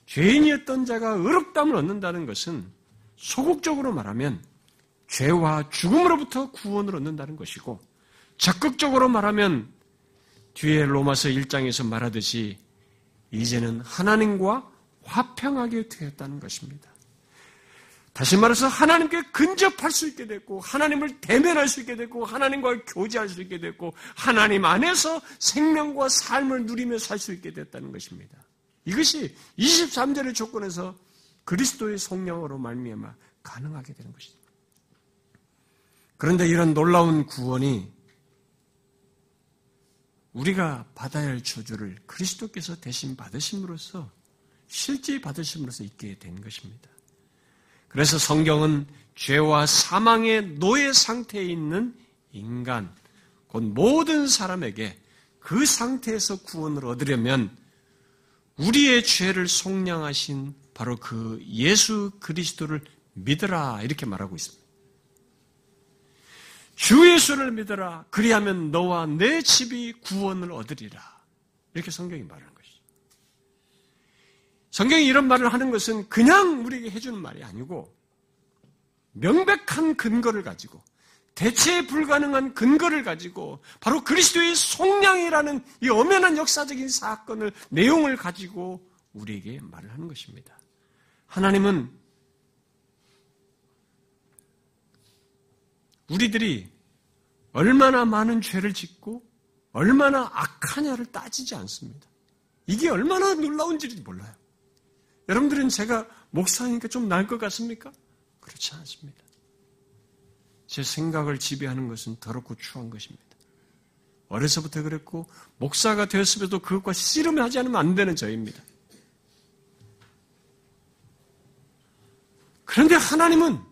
죄인이었던 자가 의롭담을 얻는다는 것은 소극적으로 말하면 죄와 죽음으로부터 구원을 얻는다는 것이고 적극적으로 말하면 뒤에 로마서 1장에서 말하듯이 이제는 하나님과 화평하게 되었다는 것입니다. 다시 말해서 하나님께 근접할 수 있게 됐고 하나님을 대면할 수 있게 됐고 하나님과 교제할 수 있게 됐고 하나님 안에서 생명과 삶을 누리며 살 수 있게 됐다는 것입니다. 이것이 23절의 조건에서 그리스도의 성령으로 말미암아 가능하게 되는 것입니다. 그런데 이런 놀라운 구원이 우리가 받아야 할 저주를 그리스도께서 대신 받으심으로써 실제 받으심으로써 있게 된 것입니다. 그래서 성경은 죄와 사망의 노예 상태에 있는 인간, 곧 모든 사람에게 그 상태에서 구원을 얻으려면 우리의 죄를 속량하신 바로 그 예수 그리스도를 믿으라 이렇게 말하고 있습니다. 주 예수를 믿어라. 그리하면 너와 내 집이 구원을 얻으리라. 이렇게 성경이 말하는 것이죠. 성경이 이런 말을 하는 것은 그냥 우리에게 해주는 말이 아니고 명백한 근거를 가지고 대체 불가능한 근거를 가지고 바로 그리스도의 속량이라는 이 엄연한 역사적인 사건을 내용을 가지고 우리에게 말을 하는 것입니다. 하나님은 우리들이 얼마나 많은 죄를 짓고 얼마나 악하냐를 따지지 않습니다. 이게 얼마나 놀라운지 몰라요. 여러분들은 제가 목사니까 좀 나을 것 같습니까? 그렇지 않습니다. 제 생각을 지배하는 것은 더럽고 추한 것입니다. 어려서부터 그랬고 목사가 되었음에도 그것과 씨름하지 않으면 안 되는 저입니다. 그런데 하나님은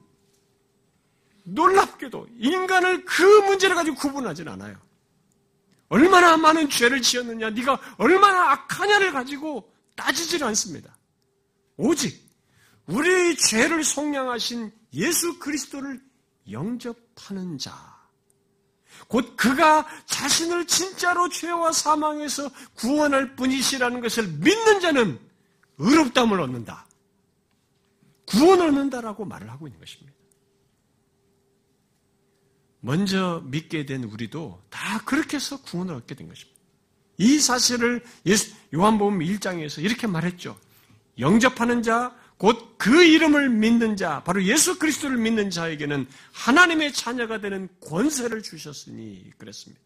놀랍게도 인간을 그 문제를 가지고 구분하진 않아요. 얼마나 많은 죄를 지었느냐, 네가 얼마나 악하냐를 가지고 따지질 않습니다. 오직 우리의 죄를 속량하신 예수 그리스도를 영접하는 자, 곧 그가 자신을 진짜로 죄와 사망에서 구원할 분이시라는 것을 믿는 자는 의롭담을 얻는다. 구원을 얻는다라고 말을 하고 있는 것입니다. 먼저 믿게 된 우리도 다 그렇게 해서 구원을 얻게 된 것입니다. 이 사실을 요한복음 1장에서 이렇게 말했죠. 영접하는 자, 곧 그 이름을 믿는 자, 바로 예수 그리스도를 믿는 자에게는 하나님의 자녀가 되는 권세를 주셨으니 그랬습니다.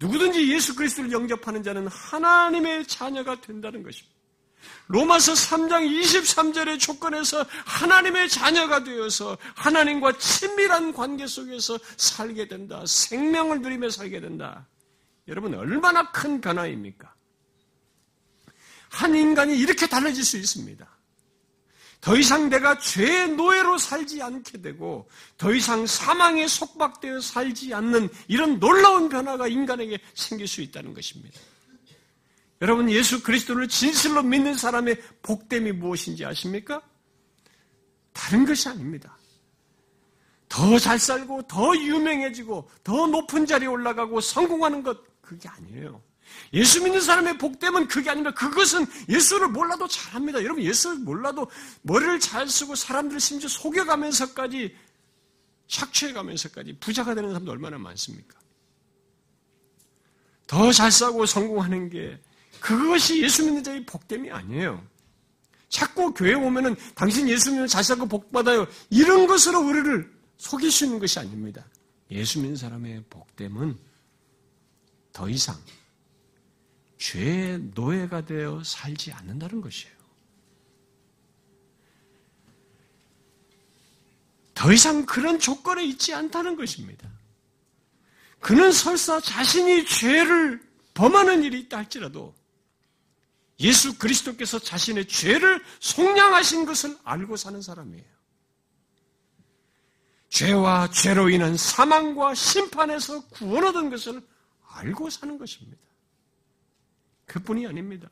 누구든지 예수 그리스도를 영접하는 자는 하나님의 자녀가 된다는 것입니다. 로마서 3장 23절의 조건에서 하나님의 자녀가 되어서 하나님과 친밀한 관계 속에서 살게 된다. 생명을 누리며 살게 된다. 여러분, 얼마나 큰 변화입니까? 한 인간이 이렇게 달라질 수 있습니다. 더 이상 내가 죄의 노예로 살지 않게 되고 더 이상 사망에 속박되어 살지 않는 이런 놀라운 변화가 인간에게 생길 수 있다는 것입니다. 여러분 예수 그리스도를 진실로 믿는 사람의 복됨이 무엇인지 아십니까? 다른 것이 아닙니다. 더 잘 살고 더 유명해지고 더 높은 자리에 올라가고 성공하는 것 그게 아니에요. 예수 믿는 사람의 복됨은 그게 아니라 그것은 예수를 몰라도 잘합니다. 여러분 예수를 몰라도 머리를 잘 쓰고 사람들을 심지어 속여가면서까지 착취해가면서까지 부자가 되는 사람도 얼마나 많습니까? 더 잘 싸고 성공하는 게 그것이 예수 믿는 자의 복됨이 아니에요. 자꾸 교회 오면은 당신 예수 믿는 잘 살고 복 받아요. 이런 것으로 우리를 있는 것이 아닙니다. 예수 믿는 사람의 복됨은 더 이상 죄의 노예가 되어 살지 않는다는 것이에요. 더 이상 그런 조건에 있지 않다는 것입니다. 그는 설사 자신이 죄를 범하는 일이 있다 할지라도 예수 그리스도께서 자신의 죄를 속량하신 것을 알고 사는 사람이에요. 죄와 죄로 인한 사망과 심판에서 구원 얻은 것을 알고 사는 것입니다. 그뿐이 아닙니다.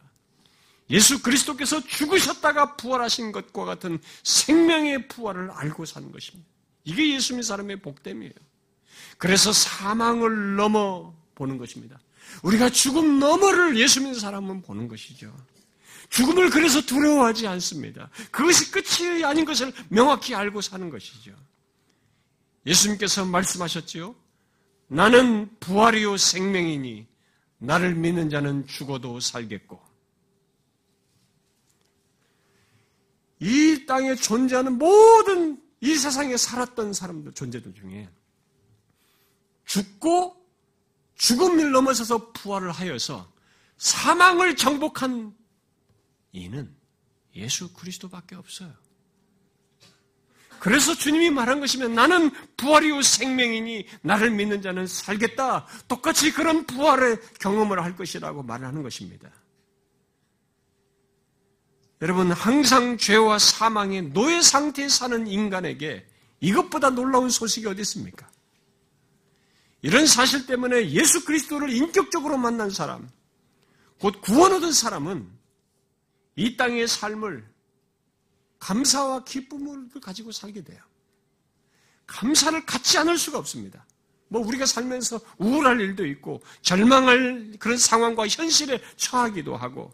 예수 그리스도께서 죽으셨다가 부활하신 것과 같은 생명의 부활을 알고 사는 것입니다. 이게 예수 님는 사람의 복됨이에요. 그래서 사망을 넘어 보는 것입니다. 우리가 죽음 너머를 예수 믿는 사람은 보는 것이죠. 죽음을 그래서 두려워하지 않습니다. 그것이 끝이 아닌 것을 명확히 알고 사는 것이죠. 예수님께서 말씀하셨지요. 나는 부활이요 생명이니 나를 믿는 자는 죽어도 살겠고 이 땅에 존재하는 모든 이 세상에 살았던 사람들 존재들 중에 죽고 죽음을 넘어서서 부활을 하여서 사망을 정복한 이는 예수 그리스도밖에 없어요. 그래서 주님이 말한 것이면 나는 부활이요 생명이니 나를 믿는 자는 살겠다. 똑같이 그런 부활의 경험을 할 것이라고 말 하는 것입니다. 여러분 항상 죄와 사망의 노예 상태에 사는 인간에게 이것보다 놀라운 소식이 어디 있습니까? 이런 사실 때문에 예수 그리스도를 인격적으로 만난 사람, 곧 구원 얻은 사람은 이 땅의 삶을 감사와 기쁨을 가지고 살게 돼요. 감사를 갖지 않을 수가 없습니다. 뭐 우리가 살면서 우울할 일도 있고 절망할 그런 상황과 현실에 처하기도 하고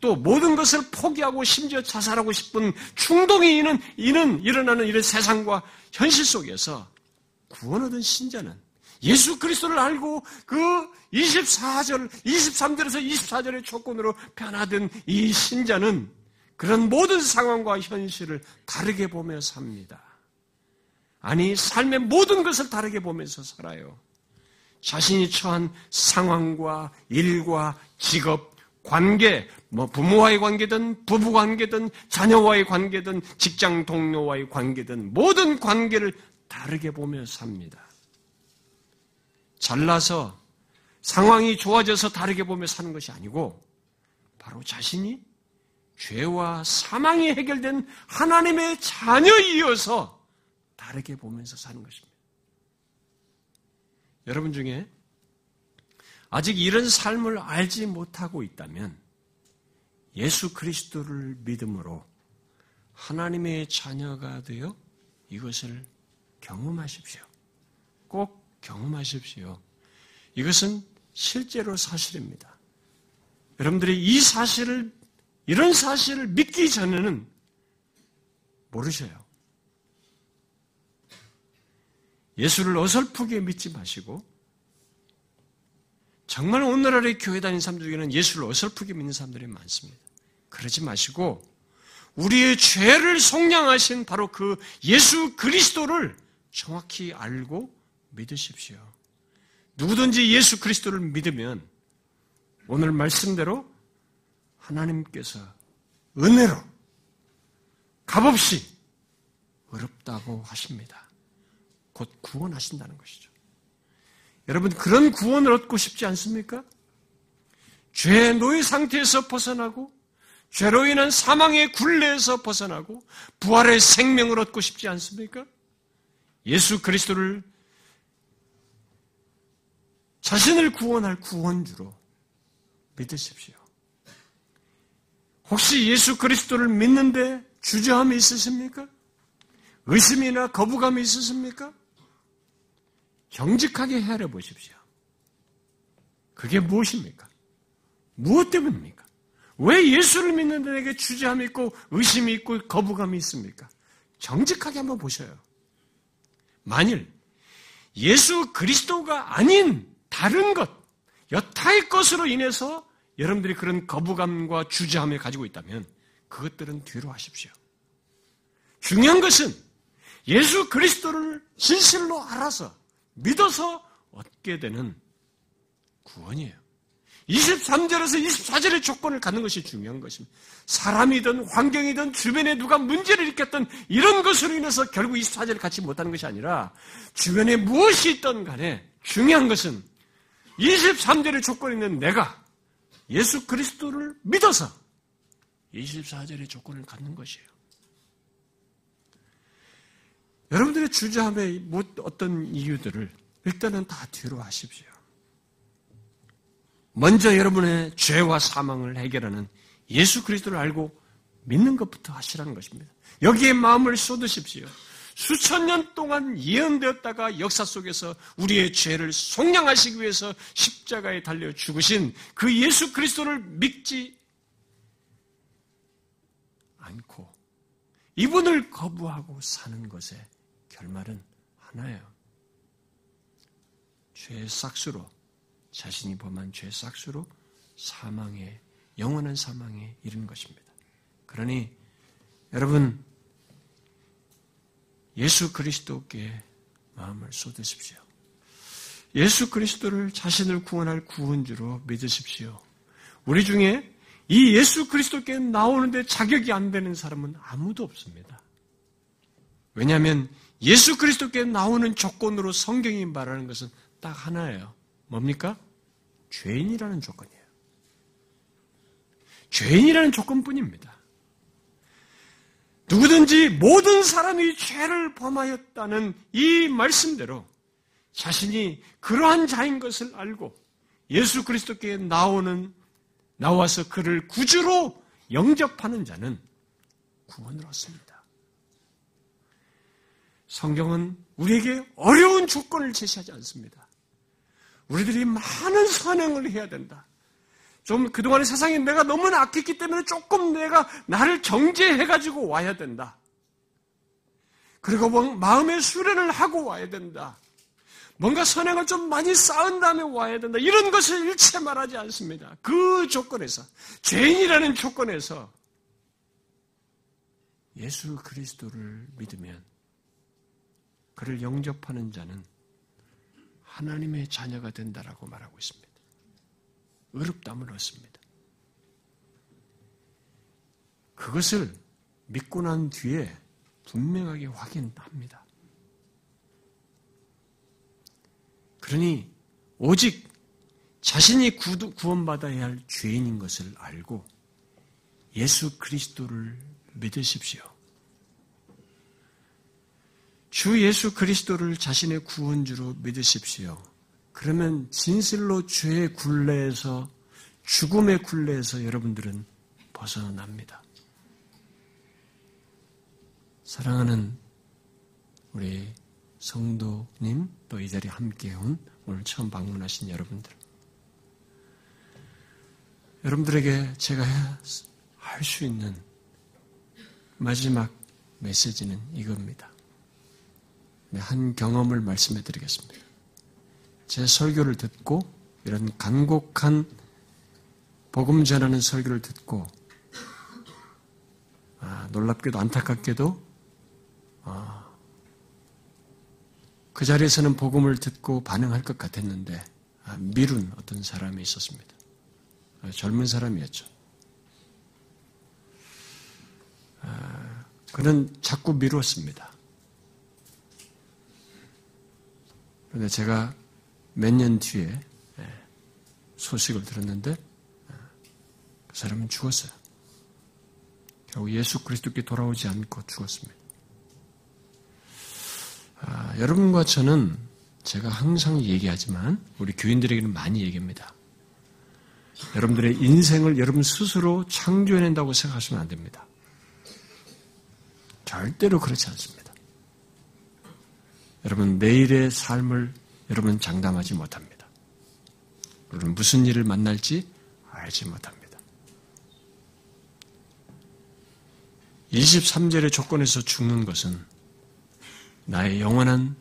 또 모든 것을 포기하고 심지어 자살하고 싶은 충동이 있는 이는 일어나는 이런 세상과 현실 속에서 구원 얻은 신자는 예수 그리스도를 알고 그 24절, 23절에서 24절의 조건으로 변화된 이 신자는 그런 모든 상황과 현실을 다르게 보며 삽니다. 아니, 삶의 모든 것을 다르게 보면서 살아요. 자신이 처한 상황과 일과 직업, 관계, 뭐 부모와의 관계든 부부 관계든 자녀와의 관계든 직장 동료와의 관계든 모든 관계를 다르게 보며 삽니다. 잘나서 상황이 좋아져서 다르게 보며 사는 것이 아니고 바로 자신이 죄와 사망이 해결된 하나님의 자녀이어서 다르게 보면서 사는 것입니다. 여러분 중에 아직 이런 삶을 알지 못하고 있다면 예수 그리스도를 믿음으로 하나님의 자녀가 되어 이것을 경험하십시오. 꼭 경험하십시오. 이것은 실제로 사실입니다. 여러분들이 이 사실을, 이런 사실을 믿기 전에는 모르셔요. 예수를 어설프게 믿지 마시고, 정말 오늘날의 교회 다니는 사람 중에는 예수를 어설프게 믿는 사람들이 많습니다. 그러지 마시고, 우리의 죄를 속량하신 바로 그 예수 그리스도를 정확히 알고 믿으십시오. 누구든지 예수 그리스도를 믿으면 오늘 말씀대로 하나님께서 은혜로 값없이 어렵다고 하십니다. 곧 구원하신다는 것이죠. 여러분 그런 구원을 얻고 싶지 않습니까? 죄의 노예 상태에서 벗어나고 죄로 인한 사망의 굴레에서 벗어나고 부활의 생명을 얻고 싶지 않습니까? 예수 그리스도를 자신을 구원할 구원주로 믿으십시오. 혹시 예수 그리스도를 믿는데 주저함이 있으십니까? 의심이나 거부감이 있으십니까? 정직하게 헤아려 보십시오. 그게 무엇입니까? 무엇 때문입니까? 왜 예수를 믿는데 내게 주저함이 있고 의심이 있고 거부감이 있습니까? 정직하게 한번 보셔요. 만일 예수 그리스도가 아닌 다른 것, 여타의 것으로 인해서 여러분들이 그런 거부감과 주저함을 가지고 있다면 그것들은 뒤로 하십시오. 중요한 것은 예수 그리스도를 진실로 알아서 믿어서 얻게 되는 구원이에요. 23절에서 24절의 조건을 갖는 것이 중요한 것입니다. 사람이든 환경이든 주변에 누가 문제를 일으켰던 이런 것으로 인해서 결국 24절을 갖지 못하는 것이 아니라 주변에 무엇이 있던 간에 중요한 것은 23절의 조건이 있는 내가 예수 그리스도를 믿어서 24절의 조건을 갖는 것이에요. 여러분들의 주저함의 어떤 이유들을 일단은 다 뒤로 하십시오. 먼저 여러분의 죄와 사망을 해결하는 예수 그리스도를 알고 믿는 것부터 하시라는 것입니다. 여기에 마음을 쏟으십시오. 수천 년 동안 예언되었다가 역사 속에서 우리의 죄를 속량하시기 위해서 십자가에 달려 죽으신 그 예수 그리스도를 믿지 않고 이분을 거부하고 사는 것의 결말은 하나예요. 죄의 싹수로 자신이 범한 죄 싹수로 사망에 영원한 사망에 이른 것입니다. 그러니 여러분 예수 그리스도께 마음을 쏟으십시오. 예수 그리스도를 자신을 구원할 구원주로 믿으십시오. 우리 중에 이 예수 그리스도께 나오는데 자격이 안 되는 사람은 아무도 없습니다. 왜냐하면 예수 그리스도께 나오는 조건으로 성경이 말하는 것은 딱 하나예요. 뭡니까? 죄인이라는 조건이에요. 죄인이라는 조건뿐입니다. 누구든지 모든 사람이 죄를 범하였다는 이 말씀대로 자신이 그러한 자인 것을 알고 예수 그리스도께 나오는 나와서 그를 구주로 영접하는 자는 구원을 얻습니다. 성경은 우리에게 어려운 조건을 제시하지 않습니다. 우리들이 많은 선행을 해야 된다. 좀 그동안의 세상에 내가 너무나 악했기 때문에 조금 내가 나를 정제해가지고 와야 된다. 그리고 뭐 마음의 수련을 하고 와야 된다. 뭔가 선행을 좀 많이 쌓은 다음에 와야 된다. 이런 것을 일체 말하지 않습니다. 그 조건에서, 죄인이라는 조건에서 예수 그리스도를 믿으면 그를 영접하는 자는 하나님의 자녀가 된다라고 말하고 있습니다. 의롭담을 얻습니다. 그것을 믿고 난 뒤에 분명하게 확인합니다. 그러니 오직 자신이 구원받아야 할 죄인인 것을 알고 예수 그리스도를 믿으십시오. 주 예수 그리스도를 자신의 구원주로 믿으십시오. 그러면 진실로 죄의 굴레에서 죽음의 굴레에서 여러분들은 벗어납니다. 사랑하는 우리 성도님 또 이 자리에 함께 온 오늘 처음 방문하신 여러분들 여러분들에게 제가 할 수 있는 마지막 메시지는 이겁니다. 네, 한 경험을 말씀해 드리겠습니다. 제 설교를 듣고 이런 간곡한 복음 전하는 설교를 듣고 아, 놀랍게도 안타깝게도 아, 그 자리에서는 복음을 듣고 반응할 것 같았는데 아, 미룬 어떤 사람이 있었습니다. 아, 젊은 사람이었죠. 아, 그는 자꾸 미뤘습니다. 그런데 제가 몇 년 뒤에 예, 소식을 들었는데 예, 그 사람은 죽었어요. 결국 예수 그리스도께 돌아오지 않고 죽었습니다. 아, 여러분과 저는 제가 항상 얘기하지만 우리 교인들에게는 많이 얘기합니다. 여러분들의 인생을 여러분 스스로 창조해낸다고 생각하시면 안 됩니다. 절대로 그렇지 않습니다. 여러분 내일의 삶을 여러분 장담하지 못합니다. 여러분 무슨 일을 만날지 알지 못합니다. 23절의 조건에서 죽는 것은 나의 영원한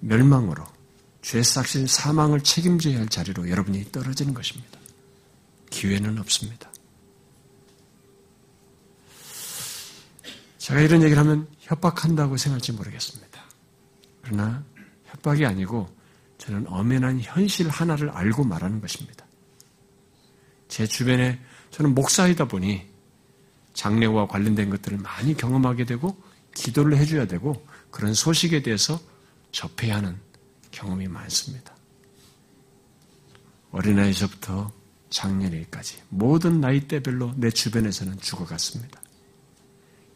멸망으로 죄 삭신 사망을 책임져야 할 자리로 여러분이 떨어지는 것입니다. 기회는 없습니다. 제가 이런 얘기를 하면 협박한다고 생각할지 모르겠습니다. 그러나 협박이 아니고 저는 엄연한 현실 하나를 알고 말하는 것입니다. 제 주변에 저는 목사이다 보니 장례와 관련된 것들을 많이 경험하게 되고 기도를 해줘야 되고 그런 소식에 대해서 접해야 하는 경험이 많습니다. 어린아이서부터 장년일까지 모든 나이대별로 내 주변에서는 죽어갔습니다.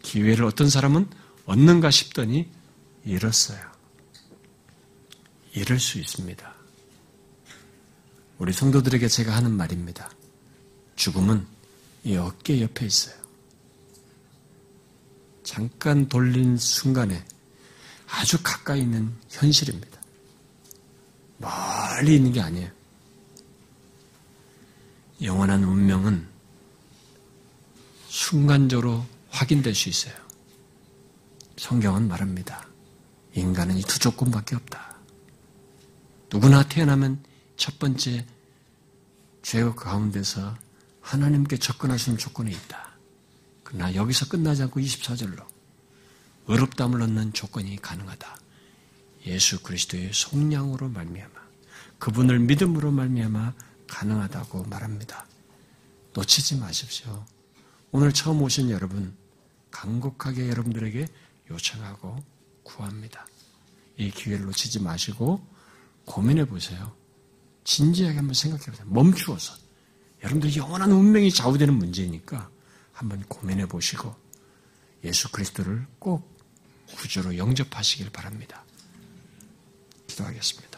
기회를 어떤 사람은 얻는가 싶더니 잃었어요. 잃을 수 있습니다. 우리 성도들에게 제가 하는 말입니다. 죽음은 이 어깨 옆에 있어요. 잠깐 돌린 순간에 아주 가까이 있는 현실입니다. 멀리 있는 게 아니에요. 영원한 운명은 순간적으로 확인될 수 있어요. 성경은 말합니다. 인간은 이 두 조건밖에 없다. 누구나 태어나면 첫 번째 죄의 가운데서 하나님께 있는 조건이 있다. 그러나 여기서 끝나지 않고 24절로 의롭담을 얻는 조건이 가능하다. 예수 그리스도의 속량으로 말미암아 그분을 믿음으로 말미암아 가능하다고 말합니다. 놓치지 마십시오. 오늘 처음 오신 여러분 간곡하게 여러분들에게 요청하고 구합니다. 이 기회를 놓치지 마시고 고민해 보세요. 진지하게 한번 생각해 보세요. 멈추어서. 여러분들 영원한 운명이 좌우되는 문제니까 한번 고민해 보시고 예수 그리스도를 꼭 구주로 영접하시길 바랍니다. 기도하겠습니다.